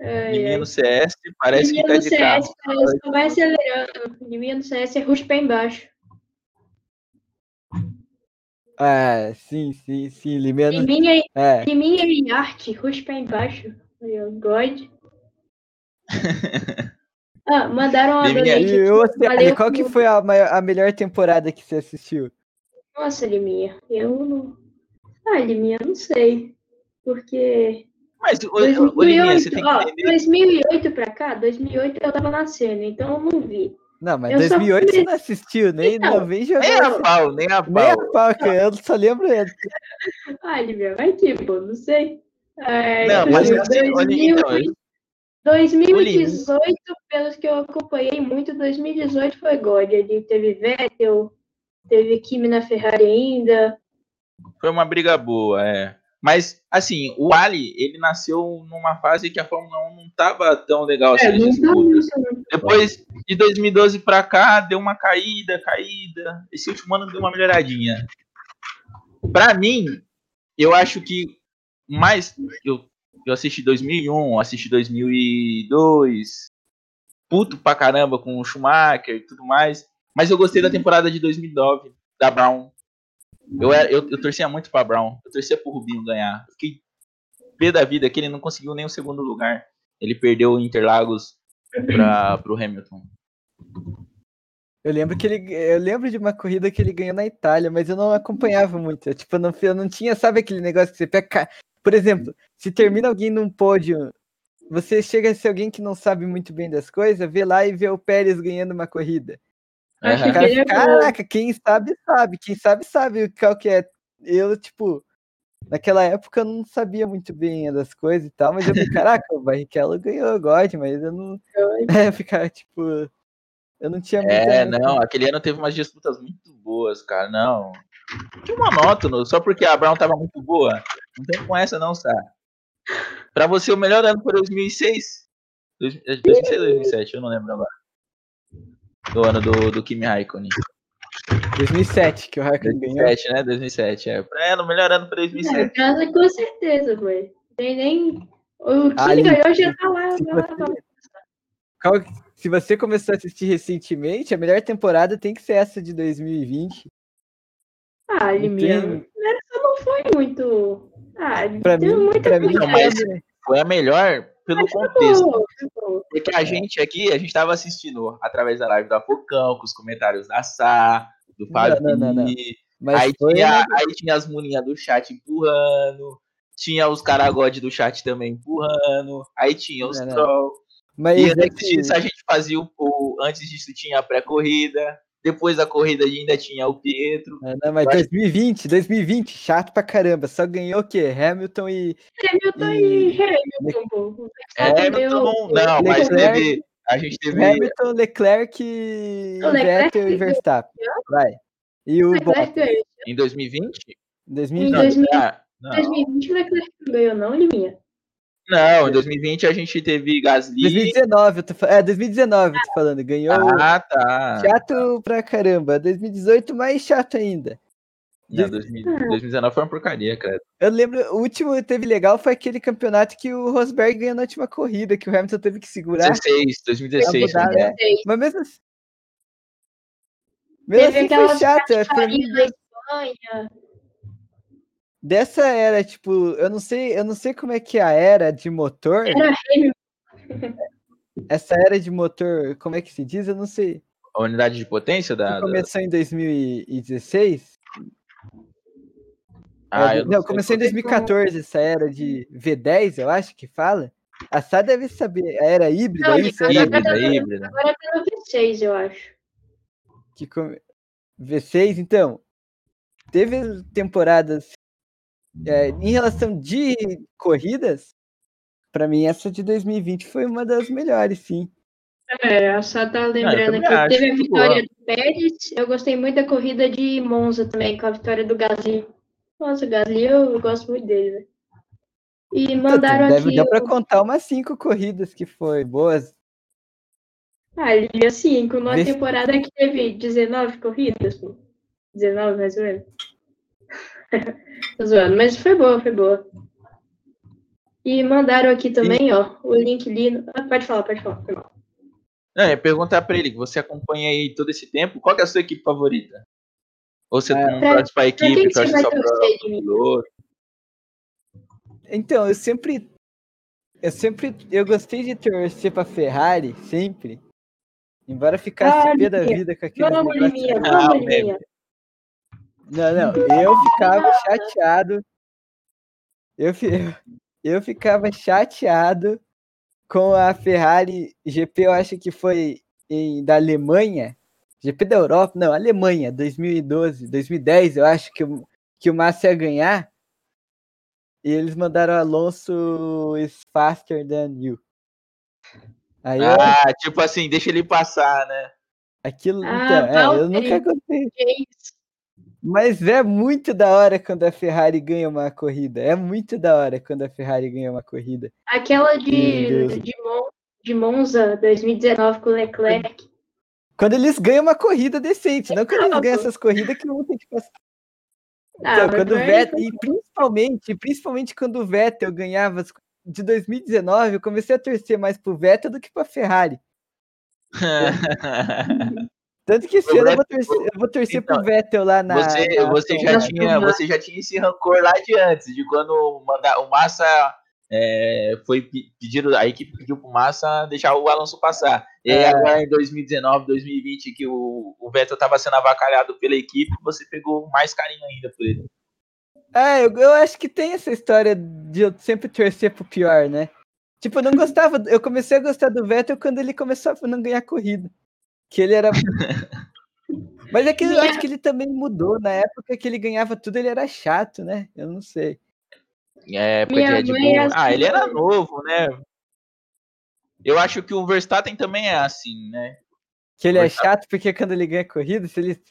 Liminha no CS, parece Liminha que tá de CS, carro. Só vai acelerando. Liminha no CS é rush pé embaixo. É, sim, sim, sim. Liminha, Liminha, é. Liminha e arte, rush pé embaixo. God. ah, mandaram uma Liminha, e você, Qual que foi a, maior, a melhor temporada que você assistiu? Nossa, Liminha, eu não ah, Liminha, não sei. Porque. Mas, 2008, Liminha, você tem que ó, entender. 2008 pra cá, 2008 eu tava nascendo, então eu não vi. Não, mas eu 2008 só... você não assistiu, nem então, não vem Nem a pau, nem a pau. Nem a pau, que eu só lembro. ah, Liminha, vai que, pô, não sei. É, não, mas 2000, assim, então, 2018, pelos que eu acompanhei muito, 2018 foi God. Ali teve Vettel, teve Kimi na Ferrari ainda, foi uma briga boa, é. Mas, assim, o Ali, ele nasceu numa fase que a Fórmula 1 não estava tão legal assim, é, Depois de 2012 para cá, deu uma caída, caída. Esse último ano deu uma melhoradinha. Para mim, eu acho que mais. Eu, eu assisti 2001, assisti 2002. Puto pra caramba com o Schumacher e tudo mais. Mas eu gostei da temporada de 2009, da Brown. Eu, era, eu, eu torcia muito pra Brown. Eu torcia pro Rubinho ganhar. Eu fiquei pé da vida que ele não conseguiu nem o segundo lugar. Ele perdeu o Interlagos para pro Hamilton. Eu lembro que ele. Eu lembro de uma corrida que ele ganhou na Itália, mas eu não acompanhava muito. Eu, tipo, não, eu não tinha, sabe aquele negócio que você pega. Por exemplo, se termina alguém num pódio, você chega a ser alguém que não sabe muito bem das coisas, vê lá e vê o Pérez ganhando uma corrida. Uhum. Cara, é caraca, quem sabe, sabe. Quem sabe, sabe qual que é. Eu, tipo, naquela época eu não sabia muito bem das coisas e tal, mas eu falei, caraca, o Barrichello ganhou God, mas eu não. É, ficar, tipo. Eu não tinha É, não, aquele ano teve umas disputas muito boas, cara. Não. Que monótono, só porque a Brown tava muito boa. Não tem com essa, não, Sá. Pra você, o melhor ano foi 2006. 2006 ou 2007, eu não lembro agora do ano do, do Kimi Raikkonen. 2007, que o Raikkonen 2007, ganhou. né? 2007, é. Pra ela, o melhor ano pra 2007. É, com certeza, foi. Tem nem... O Kimi Ali, ganhou já tá lá. Se, você... Qual... se você começou a assistir recentemente, a melhor temporada tem que ser essa de 2020. Ah, ele mesmo. Essa não foi muito Ah, Pra tem mim, muita pra mim mas- Foi a melhor pelo contexto. boa. Porque a gente aqui, a gente tava assistindo através da live da Focão, com os comentários da Sá, do mas Aí foi tinha, aí tinha as muninhas do chat empurrando. Tinha os caragode do chat também empurrando. Aí tinha os Não, troll. mas E é antes que- disso a gente fazia o, o- Antes disso tinha a pré-corrida. Depois da corrida ainda tinha o Pietro. Não, não, mas Eu acho- 2020, 2020, chato pra caramba. Só ganhou o quê? Hamilton e. Hamilton E- e Hamilton. É, Hamilton, não, mas Leclerc- teve. A gente teve. Hamilton, Leclerc e Leclerc Vettel e. Verstappen. Vai. E o Leclerc. Em 2020? Em 2020. Não, 2020, ah, não. 2020 o Leclerc não ganhou, não, Liminha. Não, em 2020 a gente teve Gasly. 2019, eu tô, é, 2019 eu tô falando. Ganhou Ah, tá. chato pra caramba. 2018 mais chato ainda. Não, 2000 2019 foi uma porcaria, cara. Eu lembro, o último que teve legal foi aquele campeonato que o Rosberg ganhou na última corrida, que o Hamilton teve que segurar. 16, 2016. Pra mudar, né? Mas mesmo assim. Mesmo Teve assim foi chato. é, Farinha da Espanha. Dessa era, tipo, eu não sei, eu não sei como é que é a era de motor. Era. Essa era de motor, como é que se diz? Eu não sei. A unidade de potência da. Que da- começou em 2016? Ah, É, eu não, sei começou em qual- 2014, essa era de V10, eu acho que fala. A Sá deve saber, a era híbrida, Não, isso? de Era Híbrida, Agora- híbrida. Agora tá no V6, eu acho. que come- V6, então, teve temporadas é, em relação de corridas, para mim essa de 2020 foi uma das melhores, sim. É, só tá lembrando também que acho, teve a vitória do Pérez. Eu gostei muito da corrida de Monza também, com a vitória do Gasly. Nossa, o Gasly eu gosto muito dele, né? E mandaram Deve aqui. dar para contar umas cinco corridas que foi boas. Ah, ele ia cinco, numa Vê- temporada que teve 19 corridas, pô. 19 mais ou menos. Tô zoando, mas foi boa, foi boa. E mandaram aqui também, ó, o link ali. Ah, pode falar, pode falar. foi mal. Não, eu ia perguntar pra ele, que você acompanha aí todo esse tempo, qual que é a sua equipe favorita? Ou você É. não Pra- torce pra Pra equipe, você torce só pra piloto? Então, eu sempre eu sempre eu gostei de torcer para Ferrari, sempre. Embora ficasse Ah, pé da vida com aquele Vamos, Liminha, Ah, vamos, Liminha. Não, não, eu ficava chateado. Eu, fi- eu ficava chateado com a Ferrari GP, eu acho que foi em, da Alemanha, GP da Europa, não, Alemanha, 2012, 2010, eu acho que, o- que o Massa ia ganhar. E eles mandaram Alonso is faster than you. Aí eu, Ah, tipo assim, deixa ele passar, né? aquilo, Ah, então, é, eu nunca gostei. Mas é muito da hora quando a Ferrari ganha uma corrida. É muito da hora quando a Ferrari ganha uma corrida. Aquela de, de, Mon- de Monza 2019 com o Leclerc. Quando eles ganham uma corrida decente, não quando eles ganham essas corridas que não tem que passar. Ah, Então, mas quando o foi- Vettel, e principalmente, principalmente quando o Vettel ganhava de 2019, eu comecei a torcer mais pro Vettel do que pra Ferrari. Tanto que esse ano eu vou torcer, eu vou torcer Então, pro Vettel lá na. você, na você, já tinha, você já tinha esse rancor lá de antes, de quando o Massa é, foi pe- pedido, a equipe pediu pro Massa deixar o Alonso passar. E É. agora em 2019, 2020, que o, o Vettel tava sendo avacalhado pela equipe, você pegou mais carinho ainda por ele. É, eu, eu acho que tem essa história de eu sempre torcer pro pior, né? Tipo, eu não gostava, eu comecei a gostar do Vettel quando ele começou a não ganhar corrida. Que ele era. Mas é que eu acho que ele também mudou. Na época que ele ganhava tudo, ele era chato, né? Eu não sei. É, porque Minha Red mãe Bull. é Ah, assim ele era também. novo, né? Eu acho que o Verstappen também é assim, né? Que ele é Gostava. chato porque quando ele ganha corrida, se ele.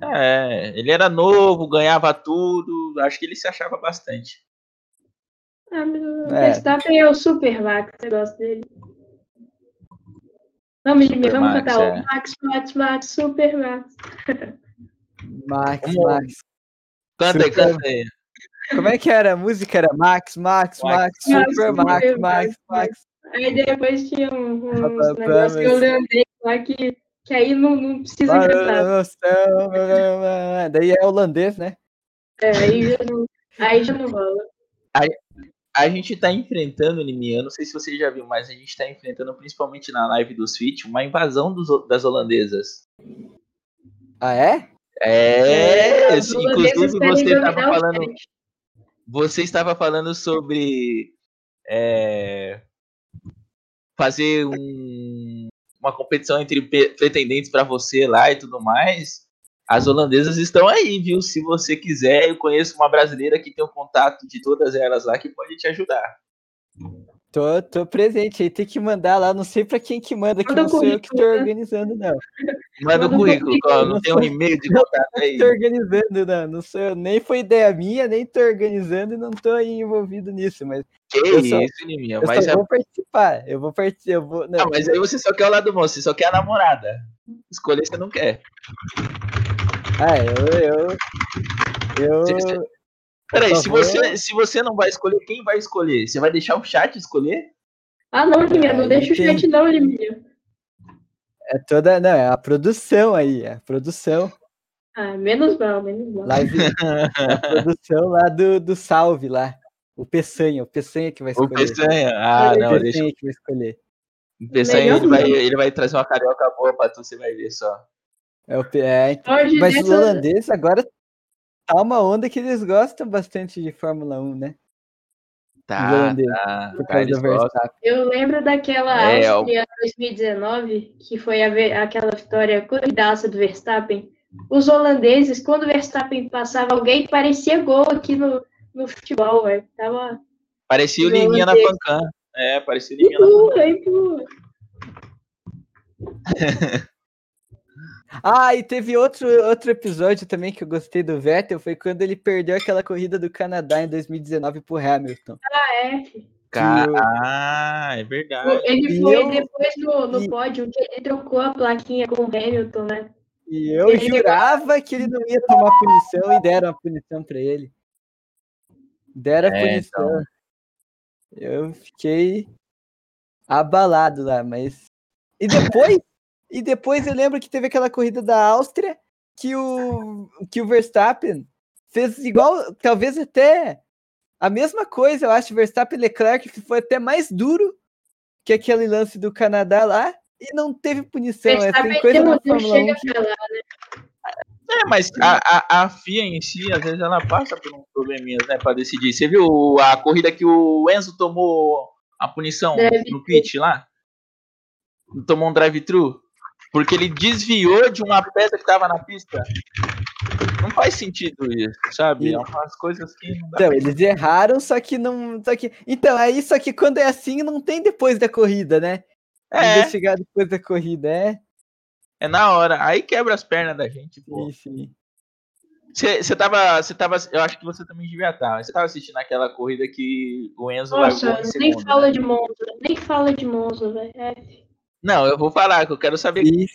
É, ele era novo, ganhava tudo. Acho que ele se achava bastante. Ah, o É. Verstappen é o Super Max, eu gosto dele. Vamos, Super vamos Max, cantar é. o Max, Max, Max, Super Max. Max, Max. Canta aí, canta aí. Como é que era? A música era Max, Max, Max, Max, Super Max, Max, Max, Max. Aí depois tinha um, pá, pá, negócios mas- holandês lá que, que aí não, não precisa cantar. Noção, Daí é holandês, né? É, aí, já não, aí já não rola. A gente tá enfrentando, Liminha, eu não sei se você já viu, mas a gente tá enfrentando, principalmente na live do Switch, uma invasão dos, das holandesas. Ah, é? É, sim, holandeses inclusive você estava falando, você estava falando sobre é, fazer um- uma competição entre pretendentes para você lá e tudo mais. As holandesas estão aí, viu? Se você quiser, eu conheço uma brasileira que tem o contato de todas elas lá que pode te ajudar. Tô, tô presente aí, tem que mandar lá, não sei pra quem que manda, que Manda não sou eu que tô né? organizando, não. Manda o Manda um currículo, currículo. ó, não tem um e-mail de contato aí. Tô organizando, não, não sou eu, nem foi ideia minha, nem tô organizando e não tô aí envolvido nisso, mas Que Eu só- isso, Liminha, eu mas só é vou participar, eu vou participar, eu vou... Não, Ah, mas aí você só quer o lado bom, você só quer a namorada. Escolher você não quer. Ah, eu... Eu... Eu... Peraí, se você, se você não vai escolher, quem vai escolher? Você vai deixar o chat escolher? Ah, não, Liminha, não deixa o chat não, Liminha. É toda... Não, é a produção aí, é a produção. Ah, menos mal, menos mal. Live, a produção lá do, do salve lá. O Peçanha, o Peçanha que vai O escolher. Peçanha? Ah, o não, deixa Peçanha que vai escolher. o Peçanha, ele vai, ele vai trazer uma carioca boa pra tu, você vai ver só. É o, é, então. Mas os holandeses agora tá uma onda que eles gostam bastante de Fórmula 1, né? Tá, tá. por tá causa do. Verstappen. Eu lembro daquela É, Áustria 2019, que foi a aquela vitória corridaça do Verstappen. Os holandeses, quando o Verstappen passava alguém, parecia gol aqui no, no futebol, velho. Tava Parecia o Liminha na. Pancan. É, parecia o Liminha na empurra. Ah, e teve outro, outro episódio também que eu gostei do Vettel, foi quando ele perdeu aquela corrida do Canadá em 2019 pro Hamilton. Ah, é. Cara, eu- ah, é verdade. Ele foi eu- depois no, no e- pódio que ele trocou a plaquinha com o Hamilton, né? E eu Ele- jurava que ele não ia tomar punição e deram a punição pra ele. Deram a É, punição. Eu fiquei abalado lá, mas. E depois, e depois eu lembro que teve aquela corrida da Áustria que o, que o Verstappen fez igual, talvez até a mesma coisa, eu acho, Verstappen e Leclerc foi até mais duro que aquele lance do Canadá lá e não teve punição. É, Verstappen tem coisa na Fórmula 1 chega que lá. É, mas a, a, a FIA em si, às vezes, ela passa por uns probleminhas, né, pra decidir. Você viu a corrida que o Enzo tomou a punição Drive-thru. no pit lá? Tomou um drive-thru? Porque ele desviou de uma peça que tava na pista. Não faz sentido isso, sabe? É umas coisas que não dá Então, pra eles erraram, só que não. Só que, então, aí, só que quando é assim, não tem depois da corrida, né? É, Investigar depois da corrida, é? é na hora. Aí quebra as pernas da gente, pô. Sim, sim. Você tava, você tava, eu acho que você também devia estar. Você tava assistindo aquela corrida que o Enzo Nossa, largou em nem fala né? de Monza, nem fala de Monza, velho. É. Não, eu vou falar, que eu quero saber sim.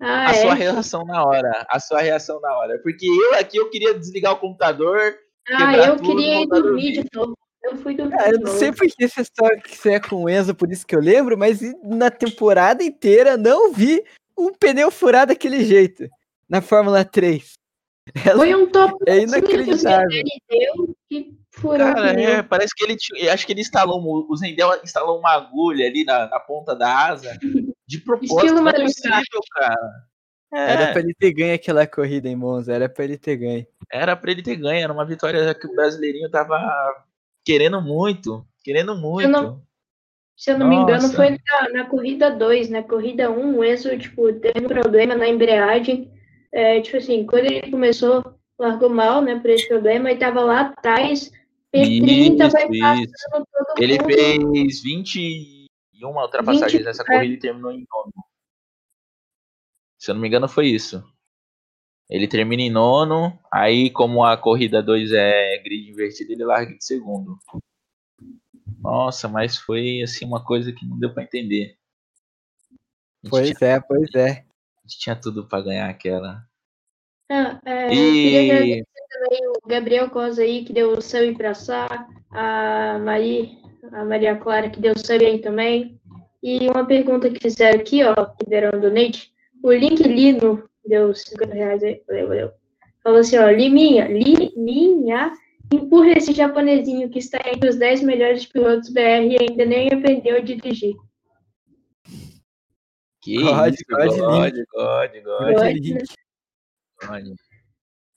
Ah, a é. sua reação na hora. A sua reação na hora. Porque eu aqui eu queria desligar o computador. Ah, eu tudo, queria ir dormir de novo. Eu fui dormir Ah, eu não sei por que essa história que você é com o Enzo, por isso que eu lembro, mas na temporada inteira não vi um pneu furado daquele jeito. Na Fórmula 3. Ela- Foi um top É simples que inacreditável. ele deu que furou Cara, é, parece que ele tinha- acho que ele instalou o Zendel instalou uma agulha ali na, na ponta da asa de propósito, Estilo não é possível, cara. É, Era pra ele ter ganho aquela corrida em Monza, era pra ele ter ganho. era pra ele ter ganho, era uma vitória que o brasileirinho tava querendo muito, querendo muito. não- Se eu não me engano, foi na, na corrida 2. Na corrida 1, um, o Enzo, tipo, teve um problema na embreagem. É, tipo assim, quando ele começou, largou mal, né, por esse problema, e tava lá atrás, P30, Isso, vai isso. passando todo Ele mundo. fez 21 ultrapassagens 20, nessa é. corrida e terminou em nono. Se eu não me engano, foi isso. Ele termina em nono, aí como a corrida 2 é grid invertido, ele larga de segundo. Nossa, mas foi assim uma coisa que não deu pra entender. Pois tinha, é, pois é. a gente tinha tudo pra ganhar aquela. Ah, é, eu queria E agradecer também o Gabriel Cosa aí, que deu o sub pra Sá, a, Mari, a Maria Clara, que deu sub aí também. E uma pergunta que fizeram aqui, ó, que deram um donate, o Link Lino deu 50 reais aí, valeu, valeu. Falou assim, ó, Liminha, Liminha, empurra esse japonesinho que está entre os 10 melhores pilotos BR e ainda nem aprendeu a dirigir. Que God, isso, God, God, God. God, God, link. God.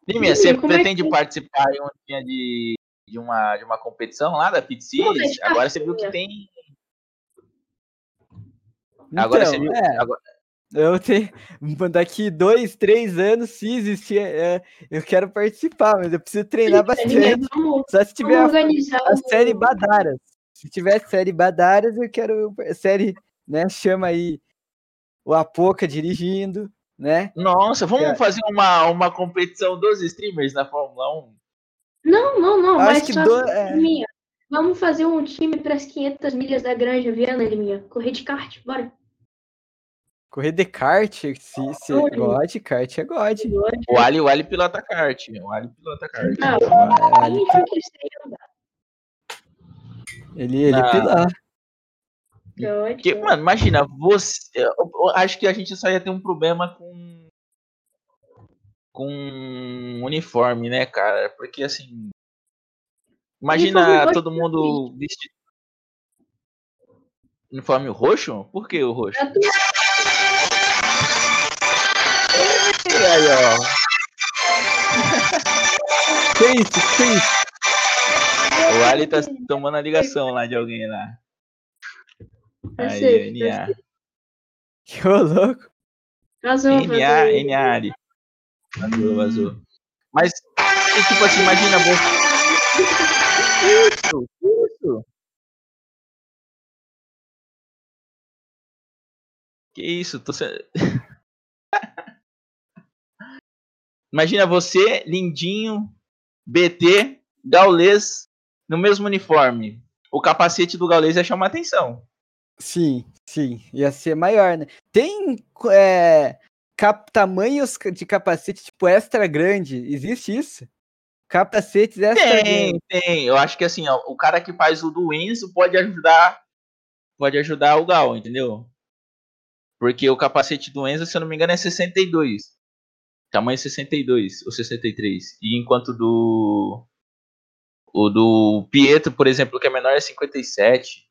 Liminha, você é pretende que- participar em um dia de, de, uma, de uma competição lá da Pit Series? Agora você viu que tem. Agora você Então, viu. é, agora- eu tenho. Daqui dois, três anos, se existir, é, eu quero participar, mas eu preciso treinar Liminha, bastante. vamos, Só se tiver a, a série Badaras. Se tiver série Badaras, eu quero a série, né? Chama aí o Apoca dirigindo, né? Nossa, vamos É. fazer uma, uma competição dos streamers na Fórmula 1? Não, não, não, Acho mas que só do- é. Vamos fazer um time para as 500 milhas da Granja Viana, Liminha. Correr de kart, bora. Correr de kart, se, se Olha. God, kart é God. O Ali, o Ali pilota kart. O Ali pilota kart. Não, É, a gente não quer ser ele, ele Não. pilar. Porque, mano, imagina, você. Eu, acho que a gente só ia ter um problema com. Com uniforme, né, cara? Porque assim. Imagina todo mundo vestido. Uniforme roxo? Por que o roxo? É tu- E aí, ó. Que isso, que isso? O Ali tá tomando a ligação lá de alguém lá. Aí, NA. Que louco. Vazou, NA. NA. Vazou, vazou. Mas, e, tipo assim, imagina você. Isso, isso. Que isso, tô sendo. Imagina você, lindinho, BT, Gaules, no mesmo uniforme. O capacete do Gaules ia chamar atenção. Sim, sim. Ia ser maior, né? Tem é, cap- tamanhos de capacete, tipo, extra grande. Existe isso? Capacetes extra Tem, grande. tem. Eu acho que assim, ó, o cara que faz o do Enzo pode ajudar. Pode ajudar o Gal, entendeu? Porque o capacete do Enzo, se eu não me engano, é 62. Tamanho 62 ou 63. E enquanto do. O do Pietro, por exemplo, que é menor, é 57.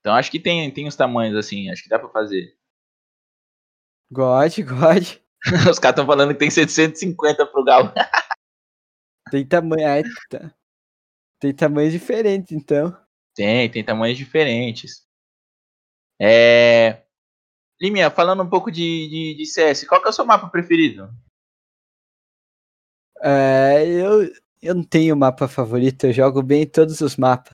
Então acho que tem, tem os tamanhos assim, acho que dá pra fazer. God, God. Os caras estão falando que tem 750 pro Gal. Tem tamanho. ai, tá. Tem tamanhos diferentes, então. Tem, tem tamanhos diferentes. É. Liminha, falando um pouco de, de, de CS, qual que é o seu mapa preferido? É, eu, eu não tenho mapa favorito, eu jogo bem em todos os mapas.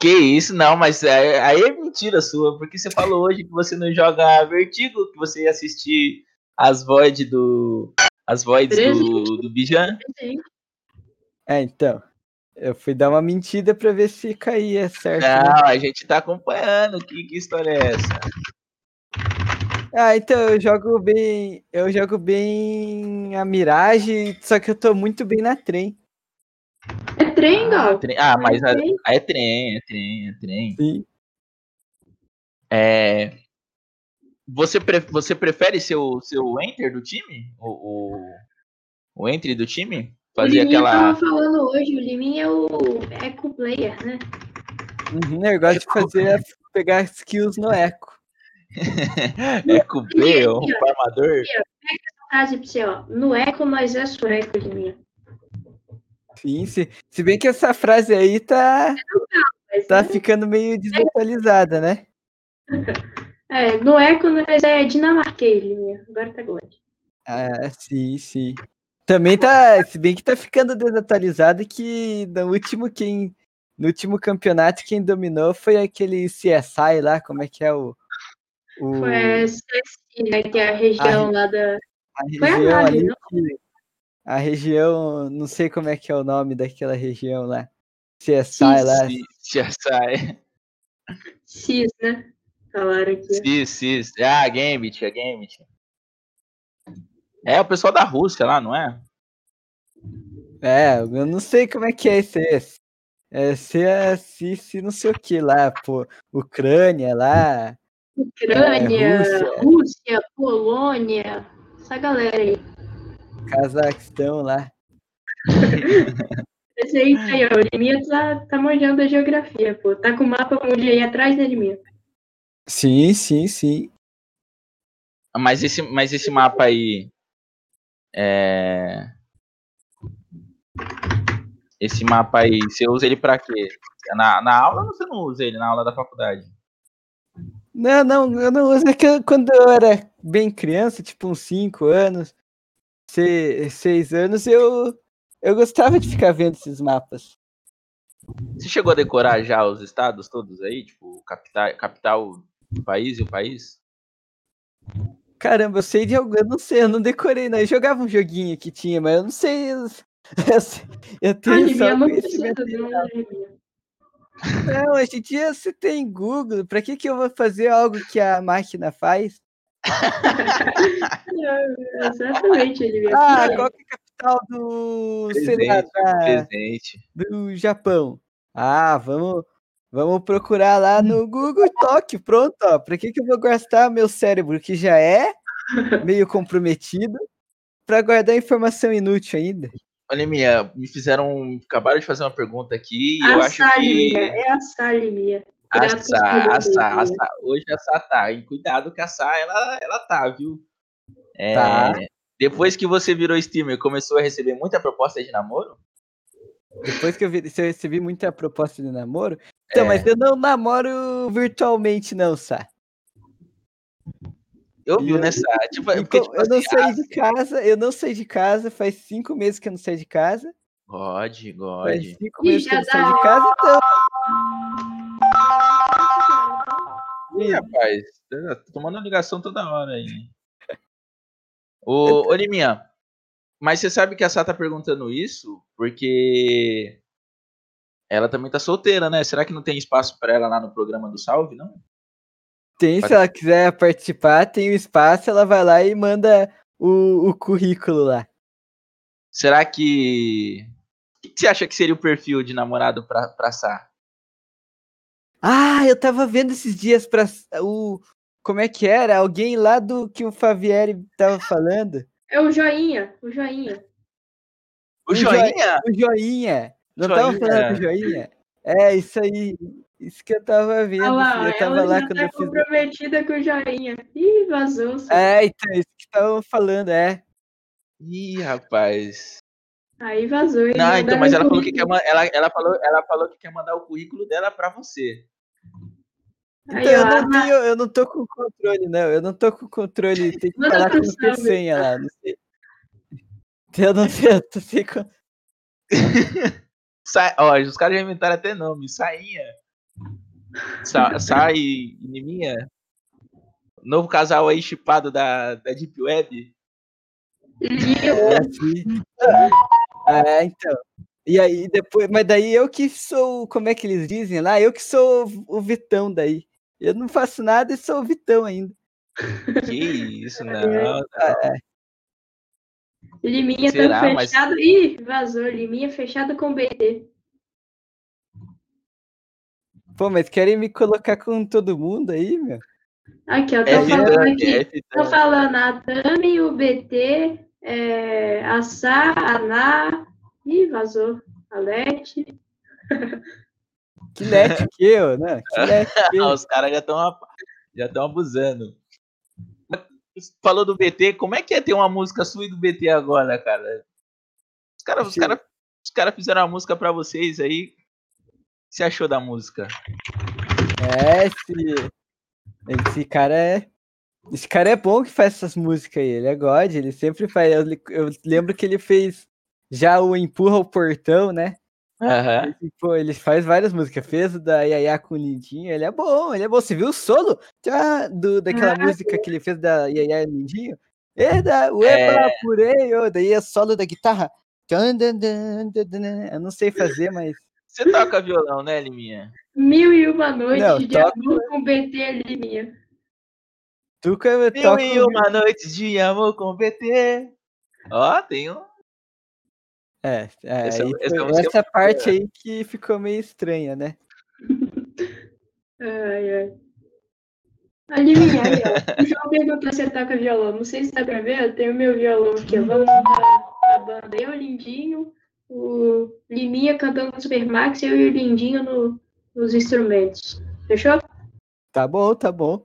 Que isso, não, mas é- aí é mentira sua, porque você falou hoje que você não joga Vertigo, que você ia assistir as voids do. As voids do, do Bijan. É, então. Eu fui dar uma mentira pra ver se caía certo. né? Não, a gente tá acompanhando. Que, que história é essa? Ah, então eu jogo bem. Eu jogo bem a Mirage, só que eu tô muito bem na trem. É trem, Ah, Gal. trem- ah, mas a- trem. é trem, é trem, é trem. Sim. É, você, pre- você prefere ser o seu enter do time? O, o, o entry do time? O Fazer Liminha aquela. tava falando hoje, o Liminha é o eco player, né? Uhum, eu gosto de fazer é pegar skills no eco. é cumprido, um farmador? Frase pra você, ó. No eco, mas é sueco, Liminha. Sim, se, se bem que essa frase aí tá, tá né? ficando meio desatualizada, né? É, no eco, mas é dinamarquês. Agora tá God. Ah, sim, sim. Também tá, se bem que tá ficando desatualizado que no último quem no último campeonato quem dominou foi aquele CSI lá, como é que é o o Foi a CSI, né? Que é a região lá da. a foi a região nave, ali não? que- a região, não sei como é que é o nome daquela região lá. CSI lá. Se, se sai. CIS, né? Falaram aqui. Cis, cis. Ah, Gambit, é Gambit. É o pessoal da Rússia lá, não é? É, eu não sei como é que é esse esse. É CSI, não sei o que lá, pô, Ucrânia lá. Ucrânia, É, Rússia. Rússia. Polônia, essa galera aí. Cazaquistão lá. Esse aí, aí ó, o Liminha tá, tá manjando a geografia, pô. Tá com o mapa mundial aí atrás, né, Liminha? Sim, sim, sim. Mas esse, mas esse mapa aí. É... Esse mapa aí, você usa ele pra quê? Na, na aula ou você não usa ele na aula da faculdade? Não, não, eu não uso. É que eu- quando eu era bem criança, tipo uns 5 anos, 6 anos, eu, eu gostava de ficar vendo esses mapas. Você chegou a decorar já os estados todos aí? Tipo, capital, capital do país e o país? Caramba, eu sei de algo, eu não sei, eu não decorei, não. Eu jogava um joguinho que tinha, mas eu não sei. Eu, eu, tenho Liminha só não precisa conhecimento. não, né? Não, hoje em dia você tem Google. Pra que, que eu vou fazer algo que a máquina faz? Exatamente, Liminha. Ah, qual que é a capital do, lá, Presente, do Japão? Ah, vamos, vamos procurar lá no Google Tóquio. Pronto, ó. Pra que, que eu vou gastar meu cérebro, que já é meio comprometido, pra guardar informação inútil ainda? Olha, minha, me fizeram. Acabaram de fazer uma pergunta aqui e eu acho que. É assar, Liminha. Os Assar, produtos, assar, Liminha. assar. Hoje a Sá tá. E cuidado que a Sá, ela, ela tá, viu? É, Tá. Depois que você virou streamer, começou a receber muita proposta de namoro? Depois que eu, vi, eu recebi muita proposta de namoro. Então, É. mas eu não namoro virtualmente, não, Sá. Eu vi, eu- né, Sá? Tipo, E porque, co- tipo eu não assim, saí de casa, eu não saí de casa, faz cinco meses que eu não saio de casa. God, Faz God. cinco Ih, meses que eu não saio de casa, então. Ih, rapaz, tá tomando ligação toda hora aí. Ô, ô Liminha, mas você sabe que a Sá tá perguntando isso porque ela também tá solteira, né? Será que não tem espaço pra ela lá no programa do Salve, não? Tem, se Pode- ela quiser participar, tem o espaço, ela vai lá e manda o, o currículo lá. Será que. O que que você acha que seria o perfil de namorado pra, pra Sá? Ah, eu tava vendo esses dias pra o. Como é que era? Alguém lá do que o Favieri tava falando. É o joinha, o joinha. O joinha? O joinha. Não tava Joinha. falando do joinha? É, isso aí. Isso que eu tava vendo. Olha lá, eu tava ela lá já quando tá eu fiz. comprometida com o joinha. Ih, vazou. É, então, isso que estavam falando, é. Ih, rapaz. Aí vazou. Não, então, mas ela falou que quer, ela, ela, falou, ela falou que quer mandar o currículo dela pra você. Então, Aí, eu não tenho, eu não tô com controle, não. Eu não tô com controle. Tem que falar com o senha lá, não sei. Eu não sei, eu tô sem con- Sa ó, os caras já inventaram até nome. Sainha. Sa sai Niminha. Novo casal aí chipado da, da Deep Web. É, assim. É, então. E aí, depois. Mas daí eu que sou. Como é que eles dizem lá? Eu que sou o Vitão daí. Eu não faço nada e sou o Vitão ainda. Que isso, não. Liminha Será? tá Mas- fechado. Ih, vazou. Liminha fechado com BT. Pô, mas querem me colocar com todo mundo aí, meu? Aqui, ó. É Tô falando F-Tank, aqui. é Tô F-Tank. falando a Tami, o BT, é, a Sá, a Ná. Ih, vazou. A Lete. Que net que eu, né? Que net que Ah, os caras já estão já tão abusando. Falou do BT, como é que é ter uma música sua e do BT agora, cara? Os caras os cara, os cara fizeram a música pra vocês aí. O que você achou da música? É, esse. Esse cara é. Esse cara é bom que faz essas músicas aí. Ele é God, ele sempre faz. Eu, eu lembro que ele fez já o Empurra o Portão, né? E, Pô, ele faz várias músicas. Fez o da Yaya com o Lindinho. Ele é bom, ele é bom. Você viu o solo Tchá, do, daquela Ah, música que ele fez da Yaya e Lindinho? Eda, ueba, purei, ô, daí é solo da guitarra. Tchan, dan, dan, dan, dan. Eu não sei fazer, mas. Você toca violão, né, Liminha? Mil e uma noites Não, de toco- amor com BT, Liminha. Tu que eu Mil toco. e uma noites de amor com BT. Ó, tem um. É, é, Essa- essa música é essa muito parte aí que ficou meio estranha, né? Ai, ai. A Liminha, aí, ó. O João perguntou se você toca violão. Não sei se dá pra ver, eu tenho meu violão aqui. Vamos montar a banda. Eu, Lindinho, o Liminha cantando no Supermax e eu e o Lindinho no, nos instrumentos. Fechou? Tá bom, tá bom.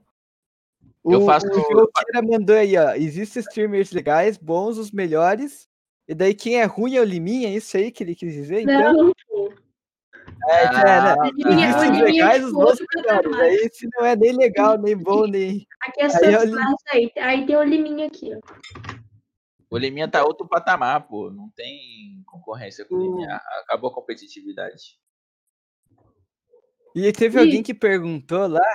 O, Eu faço- o Joqueira mandou aí, ó. Existem streamers legais, bons, os melhores. E daí quem é ruim é o Liminha, é isso aí que ele quis dizer? Então, Não, pô. é, é, né? O Liminha, o Existem os Liminha legais, é os tipo bons outro e os melhores. Aí esse não é nem legal, nem bom, nem. Aqui é Aí, Santos olha- Massa aí. Aí tem o Liminha aqui, ó. O Liminha tá outro patamar, pô. Não tem concorrência com o O- Liminha. Acabou a competitividade. E teve Ih. alguém que perguntou lá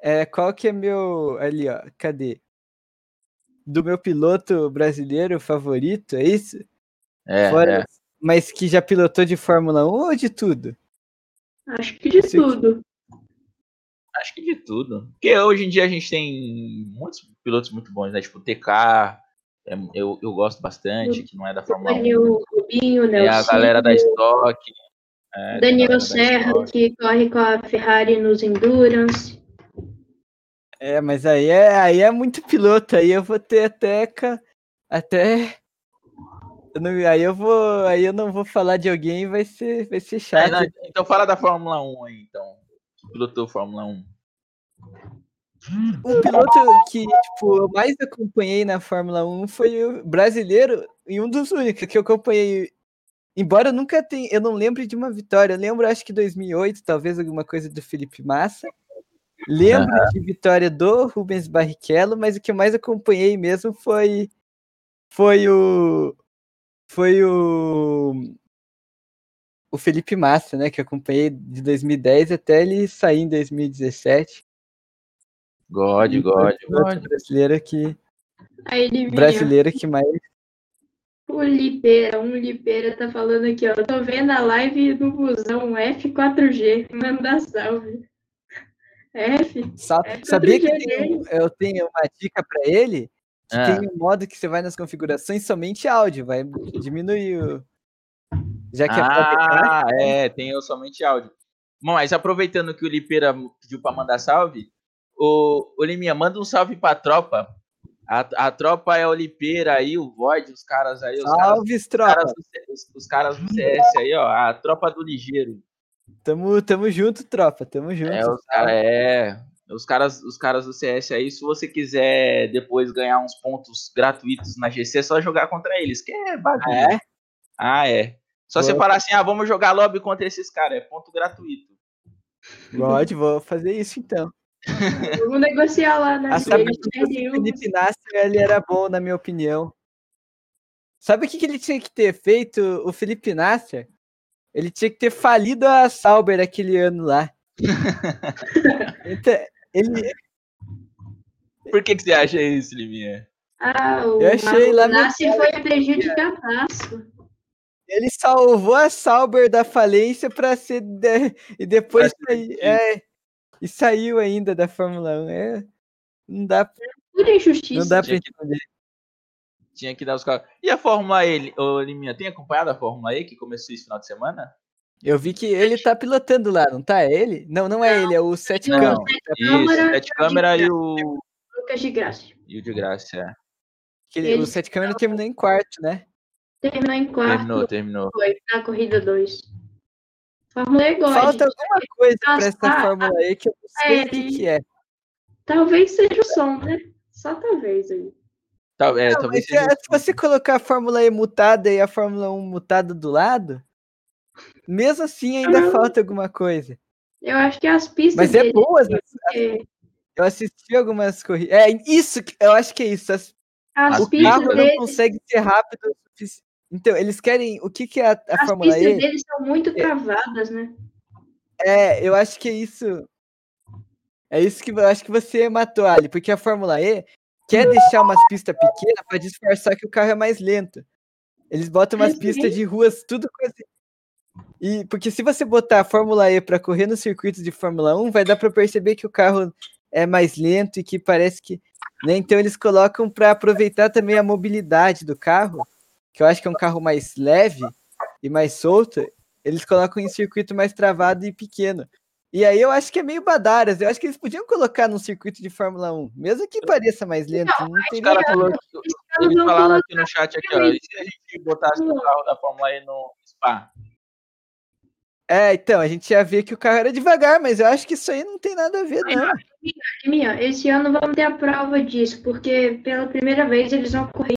é, qual que é meu. Ali, ó. Cadê? Do meu piloto brasileiro favorito, é isso? É, Fora- é. Mas que já pilotou de Fórmula 1 ou de tudo? Acho que de tudo. Acho que de tudo. Porque hoje em dia a gente tem muitos pilotos muito bons, né? Tipo, o TK, é, eu, eu gosto bastante, que não é da Fórmula 1. Daniel Rubinho, Tem a Nelson. galera da Stock. é, a Daniel da Serra, Stock. que corre com a Ferrari nos Endurance. É, mas aí é, aí é muito piloto, aí eu vou ter até. Até. eu não- aí eu vou. Aí eu não vou falar de alguém, vai ser, vai ser chato. não, então fala da Fórmula 1 aí, então. Que pilotou Fórmula 1. O piloto que tipo, eu mais acompanhei na Fórmula 1 foi o brasileiro e um dos únicos que eu acompanhei. Embora eu nunca tenha, eu não lembro de uma vitória. Eu lembro, acho que 2008, talvez alguma coisa do Felipe Massa. Lembro de vitória do Rubens Barrichello, mas o que eu mais acompanhei mesmo foi foi o foi o o Felipe Massa, né, que eu acompanhei de 2010 até ele sair em 2017. God, E God, God. brasileiro que Aí ele vinha. brasileiro que mais O Lipeira, um Lipeira tá falando aqui, ó. Tô vendo a live do busão F4G. Manda salve. F? Sa- É, sabia que tem eu tenho uma dica para ele que Ah. tem um modo que você vai nas configurações somente áudio, vai diminuir o já que é Ah, é, tem eu somente áudio. Bom, mas aproveitando que o Lipeira pediu pra mandar salve, o, o Liminha, manda um salve pra tropa. A, a tropa é o Lipeira aí, o Void, os caras aí, os caras, salve os, tropa. caras os- os caras do CS aí, ó, a tropa do ligeiro. Tamo, tamo junto, tropa, tamo junto. É, os, cara, é, os caras, os caras do CS aí, se você quiser depois ganhar uns pontos gratuitos na GC, é só jogar contra eles, que é bagulho. Ah, é? Ah, é. Só você Boa. falar assim, ah, vamos jogar lobby contra esses caras, é ponto gratuito. God, vou fazer isso então. Vamos negociar lá, né? Sabe Ele que perde o. Felipe Nasser, ele era bom, na minha opinião. Sabe o que, que ele tinha que ter feito, o Felipe Nasser? Ele tinha que ter falido a Sauber aquele ano lá. Então, ele, Por que, que você acha isso, Liminha? Ah, o Eu achei lamentável. foi prejudicadaço. ele salvou a Sauber da falência para ser. de- e depois Pra sair- é, e saiu ainda da Fórmula 1. É, não dá, Pura injustiça. não dá pra entender. Tinha que dar os caras. E a Fórmula E, ô Liminha, tem acompanhado a Fórmula E que começou esse final de semana? Eu vi que ele tá pilotando lá, não tá? É ele? Não, não é ele, é o Sete Não. Campos. Isso, Câmara, sete câmera e o. Lucas de Graça. E o de graça, é. Ele- Ele- O Sete Câmara terminou em quarto, né? Terminou em quarto, Terminou, terminou. foi na corrida 2. Fórmula E gosta. Falta alguma coisa pra essa Fórmula E que eu não sei É, o que, que é. Talvez seja o som, né? Só talvez aí. Tal- é, Não, talvez mas seja. se, se você colocar a Fórmula E mutada e a Fórmula 1 mutada do lado, mesmo assim ainda Não. falta alguma coisa. Eu acho que as pistas Mas é dele, boa, né? é, eu assisti algumas corridas. É isso, que- eu acho que é isso. as- as As o pistas carro não dele, consegue ser rápido Então, eles querem. O que, que é a, a as Fórmula pistas E? dele são muito travadas, né? É, eu acho que é isso. É isso que eu acho que você matou, Ali, porque a Fórmula E quer deixar umas pistas pequenas para disfarçar que o carro é mais lento. Eles botam umas Mas pistas de ruas, tudo coisa. E porque se você botar a Fórmula E para correr no circuito de Fórmula 1, vai dar para perceber que o carro é mais lento e que parece que, né? Então eles colocam para aproveitar também a mobilidade do carro, que eu acho que é um carro mais leve e mais solto, eles colocam em circuito mais travado e pequeno. E aí eu acho que é meio badaras. Eu acho que eles podiam colocar num circuito de Fórmula 1, mesmo que pareça mais lento. Não, não teria... cara falou, eles falaram aqui no chat aqui, ó. E se a gente botasse o carro da Fórmula E no Spa? É, então, a gente ia ver que o carro era devagar, mas eu acho que isso aí não tem nada a ver, não. Minha, esse ano vamos ter a prova disso, porque pela primeira vez eles vão correr.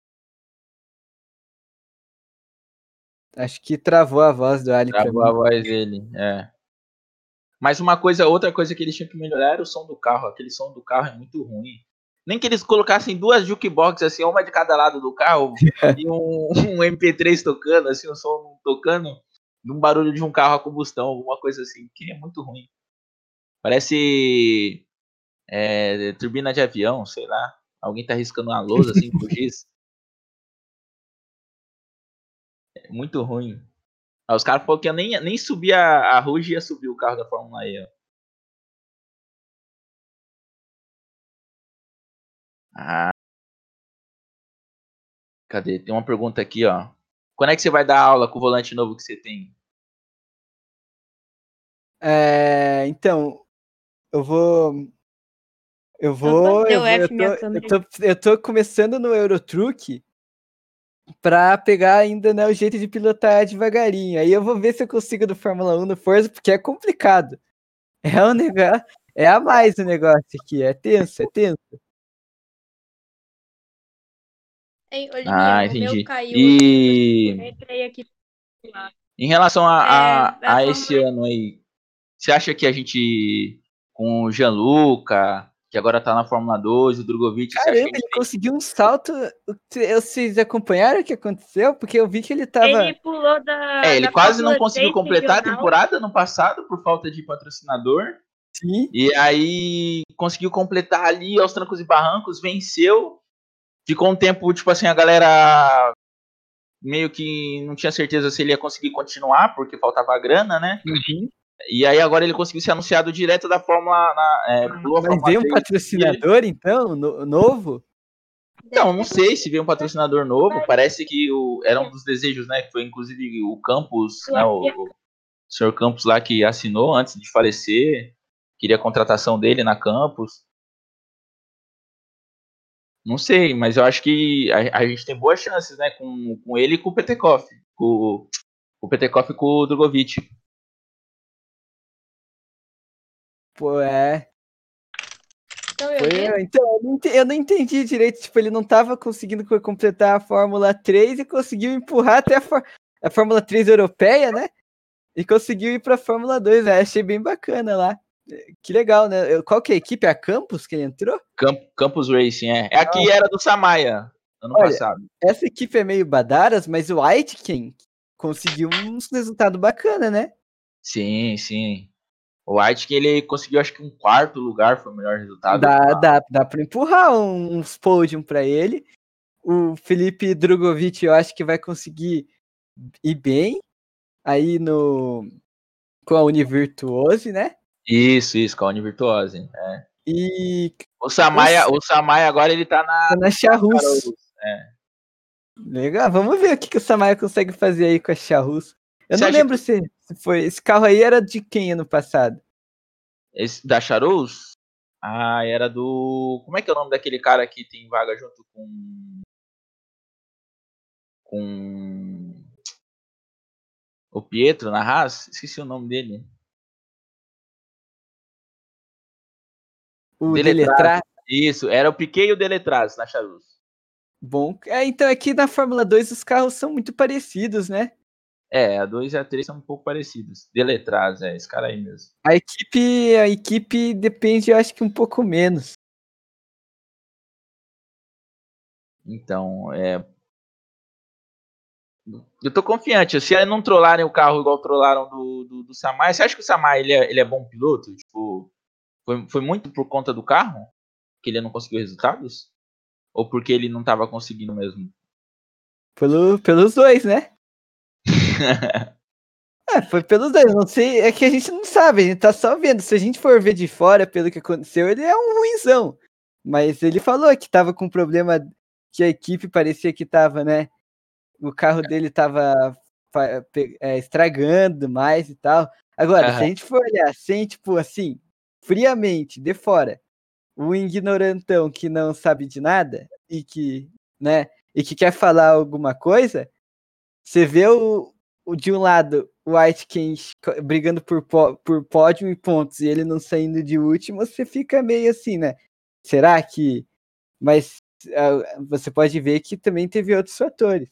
Acho que travou a voz do Ali. Travou a voz dele, é. Mas uma coisa, outra coisa que eles tinham que melhorar era o som do carro. Aquele som do carro é muito ruim. Nem que eles colocassem duas jukebox, assim, uma de cada lado do carro, e um, um, MP3 tocando, assim, o um som tocando, num barulho de um carro a combustão, alguma coisa assim, que é muito ruim. Parece é, turbina de avião, sei lá. Alguém tá riscando uma lousa assim com giz. É muito ruim. Aí os caras falaram que eu nem, nem subir a, a Ruge ia subir o carro da Fórmula E. Ó. Ah. Cadê? Tem uma pergunta aqui, ó. Quando é que você vai dar aula com o volante novo que você tem? É, então, eu vou. Eu vou. Eu, eu, tô, eu, tô, eu tô começando no Eurotruck pra pegar ainda né, o jeito de pilotar devagarinho. Aí eu vou ver se eu consigo do Fórmula 1 no Forza, porque é complicado. É um negócio. É a mais o negócio aqui. É tenso, é tenso. Ei, ah, entendi. e... Em relação a, a, é, a esse ano aí, você acha que a gente, com o Gianluca, que agora tá na Fórmula 2, o Drogovic. Caramba, ele tem... conseguiu um salto. Vocês acompanharam o que aconteceu? Porque eu vi que ele tava. Ele pulou da. É, ele da quase não conseguiu completar a temporada no passado por falta de patrocinador. Sim. E aí conseguiu completar ali aos trancos e barrancos, venceu. Ficou um tempo, tipo assim, a galera meio que não tinha certeza se ele ia conseguir continuar, porque faltava grana, né? Uhum. E aí agora ele conseguiu ser anunciado direto da Fórmula. Na, é, ah, Mas veio um patrocinador, então, no, novo? Então, não sei se veio um patrocinador novo. Parece que o, era um dos desejos, né? Que foi inclusive o Campos, né, o, o senhor Campos lá que assinou antes de falecer. Queria a contratação dele na Campos. Não sei, mas eu acho que a, a gente tem boas chances, né? Com, com ele e com o Petekoff. Com, com o Petekoff e com o Drogovic. Pô, é. Então, eu, Foi, então, eu não, entendi, eu não entendi direito. Tipo, ele não tava conseguindo completar a Fórmula 3 e conseguiu empurrar até a, a Fórmula 3 europeia, né? E conseguiu ir pra Fórmula 2. Né? Achei bem bacana lá. Que legal, né? Qual que é a equipe? É a Campus que ele entrou? Camp Campus Racing, é. É aqui era do Samaya, ano Olha, passado. Essa equipe é meio badaras, mas o Aitken conseguiu um resultado bacana, né? Sim, sim. O White que ele conseguiu acho que um quarto lugar foi o melhor resultado. Dá, dá, dá para empurrar uns podium para ele. O Felipe Drogovic eu acho que vai conseguir ir bem aí no com a Univirtuose, né? Isso, isso, com a Univirtuose, é. E o Samaya, o Samaya agora ele tá na tá na Charrus. É. Legal, vamos ver o que, que o Samaya consegue fazer aí com a Charrus. Eu Você não lembro que... se, se, foi. Esse carro aí era de quem ano passado? Esse da Charus? Ah, era do. Como é que é o nome daquele cara que tem vaga junto com. Com. O Pietro na Haas? Esqueci o nome dele. O Deletraz. Isso, era o Piquet e o Deletraz na Charus. Bom, é, então aqui na Fórmula 2 os carros são muito parecidos, né? É, a 2 e a 3 são um pouco parecidos. Deletraz, é, esse cara aí mesmo. A equipe, a equipe depende, eu acho que um pouco menos. Então, é. Eu tô confiante. Se não trollarem o carro igual trollaram do, do, do Samai, você acha que o Samai ele é, ele é bom piloto? Tipo, foi, foi muito por conta do carro que ele não conseguiu resultados? Ou porque ele não tava conseguindo mesmo? Pelo, pelos dois, né? é, foi pelos dois, não sei, é que a gente não sabe, a gente tá só vendo. Se a gente for ver de fora pelo que aconteceu, ele é um ruizão. Mas ele falou que tava com problema que a equipe parecia que tava, né? O carro dele tava é, estragando mais e tal. Agora, Aham. se a gente for olhar sem, tipo, assim, friamente, de fora, o ignorantão que não sabe de nada e que, né, e que quer falar alguma coisa, você vê o de um lado o co- brigando por, por pódio e pontos e ele não saindo de último, você fica meio assim, né? Será que. Mas ah, você pode ver que também teve outros fatores.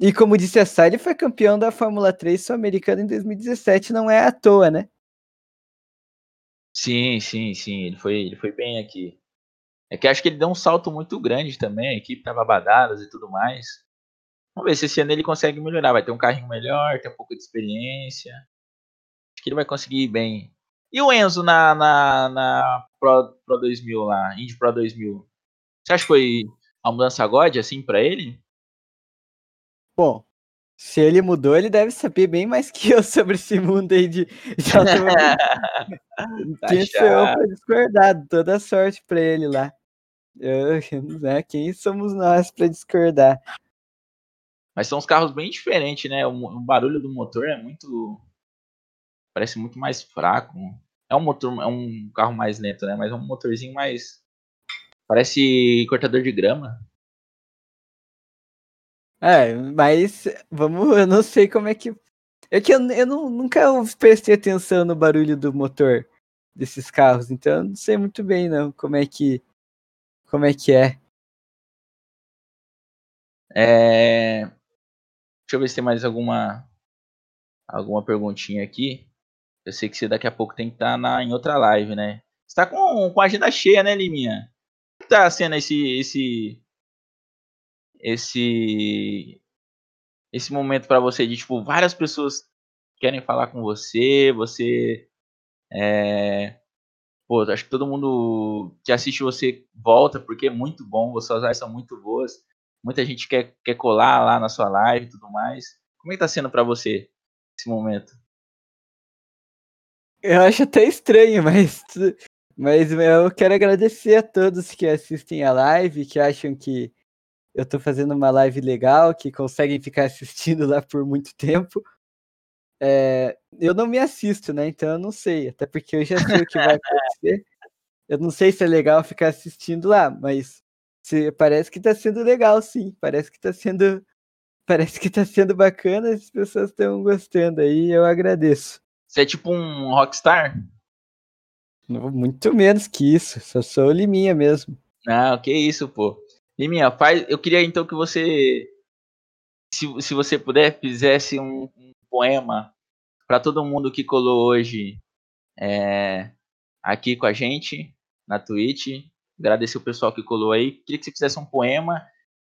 E como disse a ele foi campeão da Fórmula 3 sul-americana em 2017, não é à toa, né? Sim, sim, sim. Ele foi, ele foi bem aqui. É que acho que ele deu um salto muito grande também. A equipe tava badadas e tudo mais. Vamos ver se esse ano ele consegue melhorar. Vai ter um carrinho melhor, ter um pouco de experiência. Acho que ele vai conseguir ir bem. E o Enzo na, na, na Pro, Pro 2000 lá, Indy Pro 2000? Você acha que foi uma mudança God assim pra ele? Bom, se ele mudou, ele deve saber bem mais que eu sobre esse mundo aí de, de. Tá Quem sou eu pra discordar? Toda sorte pra ele lá. Eu, né, quem somos nós pra discordar? Mas são uns carros bem diferentes, né? O, o barulho do motor é muito. Parece muito mais fraco. É um motor, é um carro mais lento, né? Mas é um motorzinho mais. Parece cortador de grama. É, mas vamos, eu não sei como é que. É que eu, eu não- nunca prestei atenção no barulho do motor desses carros, então eu não sei muito bem não como é que como é que é. É... Deixa eu ver se tem mais alguma alguma perguntinha aqui. Eu sei que você daqui a pouco tem que estar na, em outra live, né? Você tá com, com a agenda cheia, né, Liminha? Como tá sendo esse esse esse esse momento pra você de tipo várias pessoas querem falar com você, você é, pô, acho que todo mundo que assiste você volta porque é muito bom, suas lives são muito boas. Muita gente quer, quer colar lá na sua live e tudo mais. Como é que tá sendo pra você esse momento? Eu acho até estranho, mas mas eu quero agradecer a todos que assistem a live, que acham que eu tô fazendo uma live legal, que conseguem ficar assistindo lá por muito tempo. É, eu não me assisto, né? Então eu não sei, até porque eu já sei o que vai acontecer. Eu não sei se é legal ficar assistindo lá, mas parece que tá sendo legal, sim. Parece que tá sendo, parece que tá sendo bacana, as pessoas estão gostando aí, eu agradeço. Você é tipo um rockstar? Muito menos que isso, só sou Liminha mesmo. Não, que isso, pô. Liminha, faz. Eu queria então que você, se, se você puder, fizesse um, um poema pra todo mundo que colou hoje é, aqui com a gente na Twitch. Agradecer o pessoal que colou aí. Queria que você fizesse um poema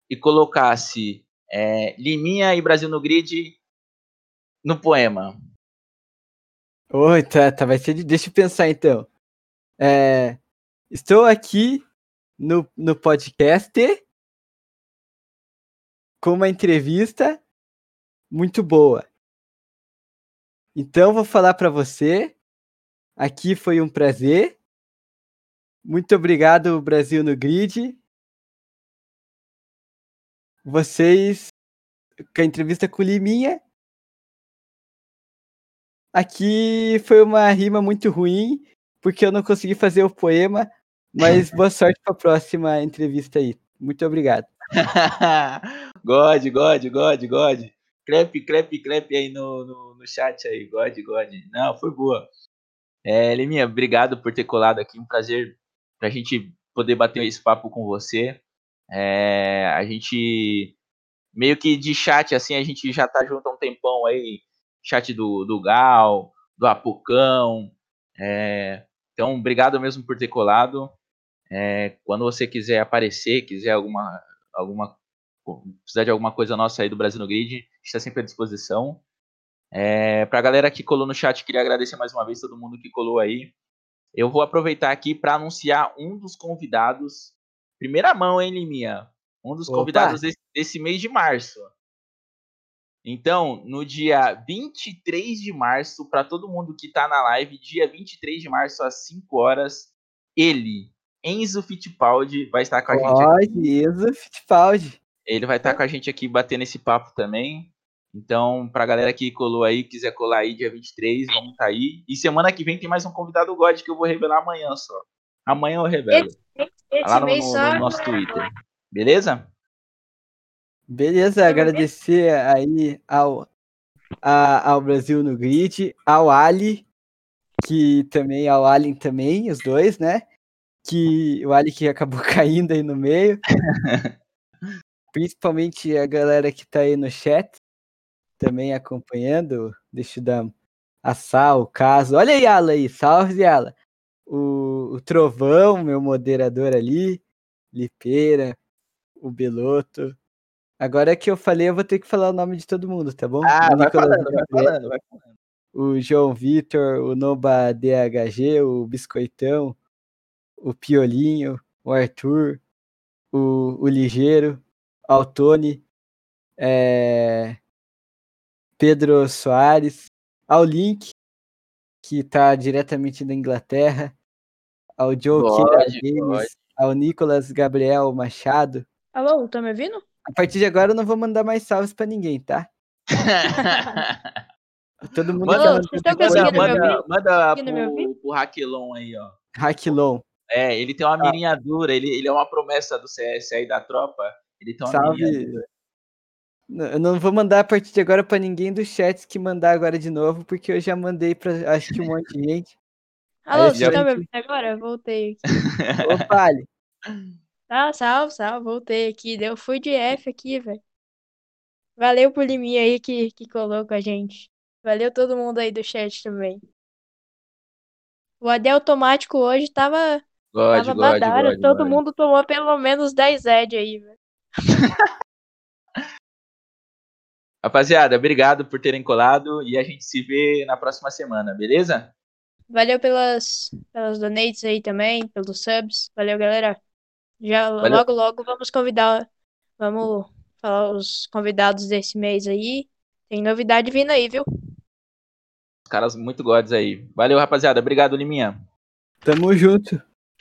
e colocasse é, Liminha e Brasil no Grid no poema. Oi, tá, tá, vai ser. de- Deixa eu pensar então. É, estou aqui no, no podcast com uma entrevista muito boa. Então vou falar para você. Aqui foi um prazer. Muito obrigado, Brasil no Grid. Vocês com a entrevista com o Liminha. Aqui foi uma rima muito ruim, porque eu não consegui fazer o poema, mas boa sorte para a próxima entrevista aí. Muito obrigado. God, God, God, God. Crepe, crepe, crepe aí no, no, no chat aí. God, God. Não, foi boa. É, Liminha, obrigado por ter colado aqui. Um prazer pra gente poder bater esse papo com você. É, a gente meio que de chat, assim, a gente já tá junto há um tempão aí. Chat do, do Gal, do Apucão. É, então, obrigado mesmo por ter colado. É, quando você quiser aparecer, quiser alguma, alguma precisar de alguma coisa nossa aí do Brasil no Grid, está sempre à disposição. É, para a galera que colou no chat, queria agradecer mais uma vez todo mundo que colou aí. Eu vou aproveitar aqui para anunciar um dos convidados, primeira mão, hein, Liminha? Um dos Opa. convidados desse, desse mês de março. Então, no dia 23 de março, para todo mundo que está na live, dia 23 de março, às 5 horas, ele, Enzo Fittipaldi, vai estar com a gente aqui. Pode, Enzo Fittipaldi. Ele vai estar com a gente aqui batendo esse papo também. Então, pra galera que colou aí, quiser colar aí dia 23, vamos tá aí. E semana que vem tem mais um convidado God que eu vou revelar amanhã só. Amanhã eu revelo. Esse Lá no, no- só. no nosso Twitter. Beleza? Beleza, agradecer aí ao, a- ao Brasil no Grid, ao Ali, que também, ao Alien também, os dois, né? Que o Ali que acabou caindo aí no meio. Principalmente a galera que tá aí no chat, também acompanhando. Deixa eu dar a Sal, o caso. Olha aí, Ala aí, salve, Ala. O, o Trovão, meu moderador ali, Lipeira, o Beloto. Agora que eu falei, eu vou ter que falar o nome de todo mundo, tá bom? Ah, O vai Nicolas falando, vai Gabriel, falando, vai falando. O João Vitor, o Noba DHG, o Biscoitão, o Piolinho, o Arthur, o, o Ligeiro, o Altone, é, Pedro Soares, ao Link, que tá diretamente da Inglaterra, ao Joe Kira God, Games, ao Nicolas Gabriel Machado. Alô, tá me ouvindo? A partir de agora eu não vou mandar mais salves pra ninguém, tá? Todo mundo Manda- me manda, manda me ouvir? pro, pro Raquelon aí, ó. Hacklon. É, ele tem uma mirinha dura, ele, ele é uma promessa do CS aí da tropa. Ele tem uma mirinha Salve. Eu não vou mandar a partir de agora pra ninguém dos chats que mandar agora de novo, porque eu já mandei pra acho que um monte de gente. Alô, já- estão me ouvindo agora? Voltei aqui. Opa, Ali. Tá, salve, salve, voltei aqui. Eu fui de F aqui, velho. Valeu por Liminha aí que, que colou com a gente. Valeu todo mundo aí do chat também. O AD automático hoje tava, God, tava God, badara. God, Todo God. mundo tomou pelo menos 10 Ed aí, velho. Rapaziada, obrigado por terem colado e a gente se vê na próxima semana, beleza? Valeu pelas, pelas donates aí também, pelos subs. Valeu, galera. Já Valeu. logo, logo vamos convidar. Vamos falar os convidados desse mês aí. Tem novidade vindo aí, viu? Os caras muito gods aí. Valeu, rapaziada. Obrigado, Liminha. Tamo junto.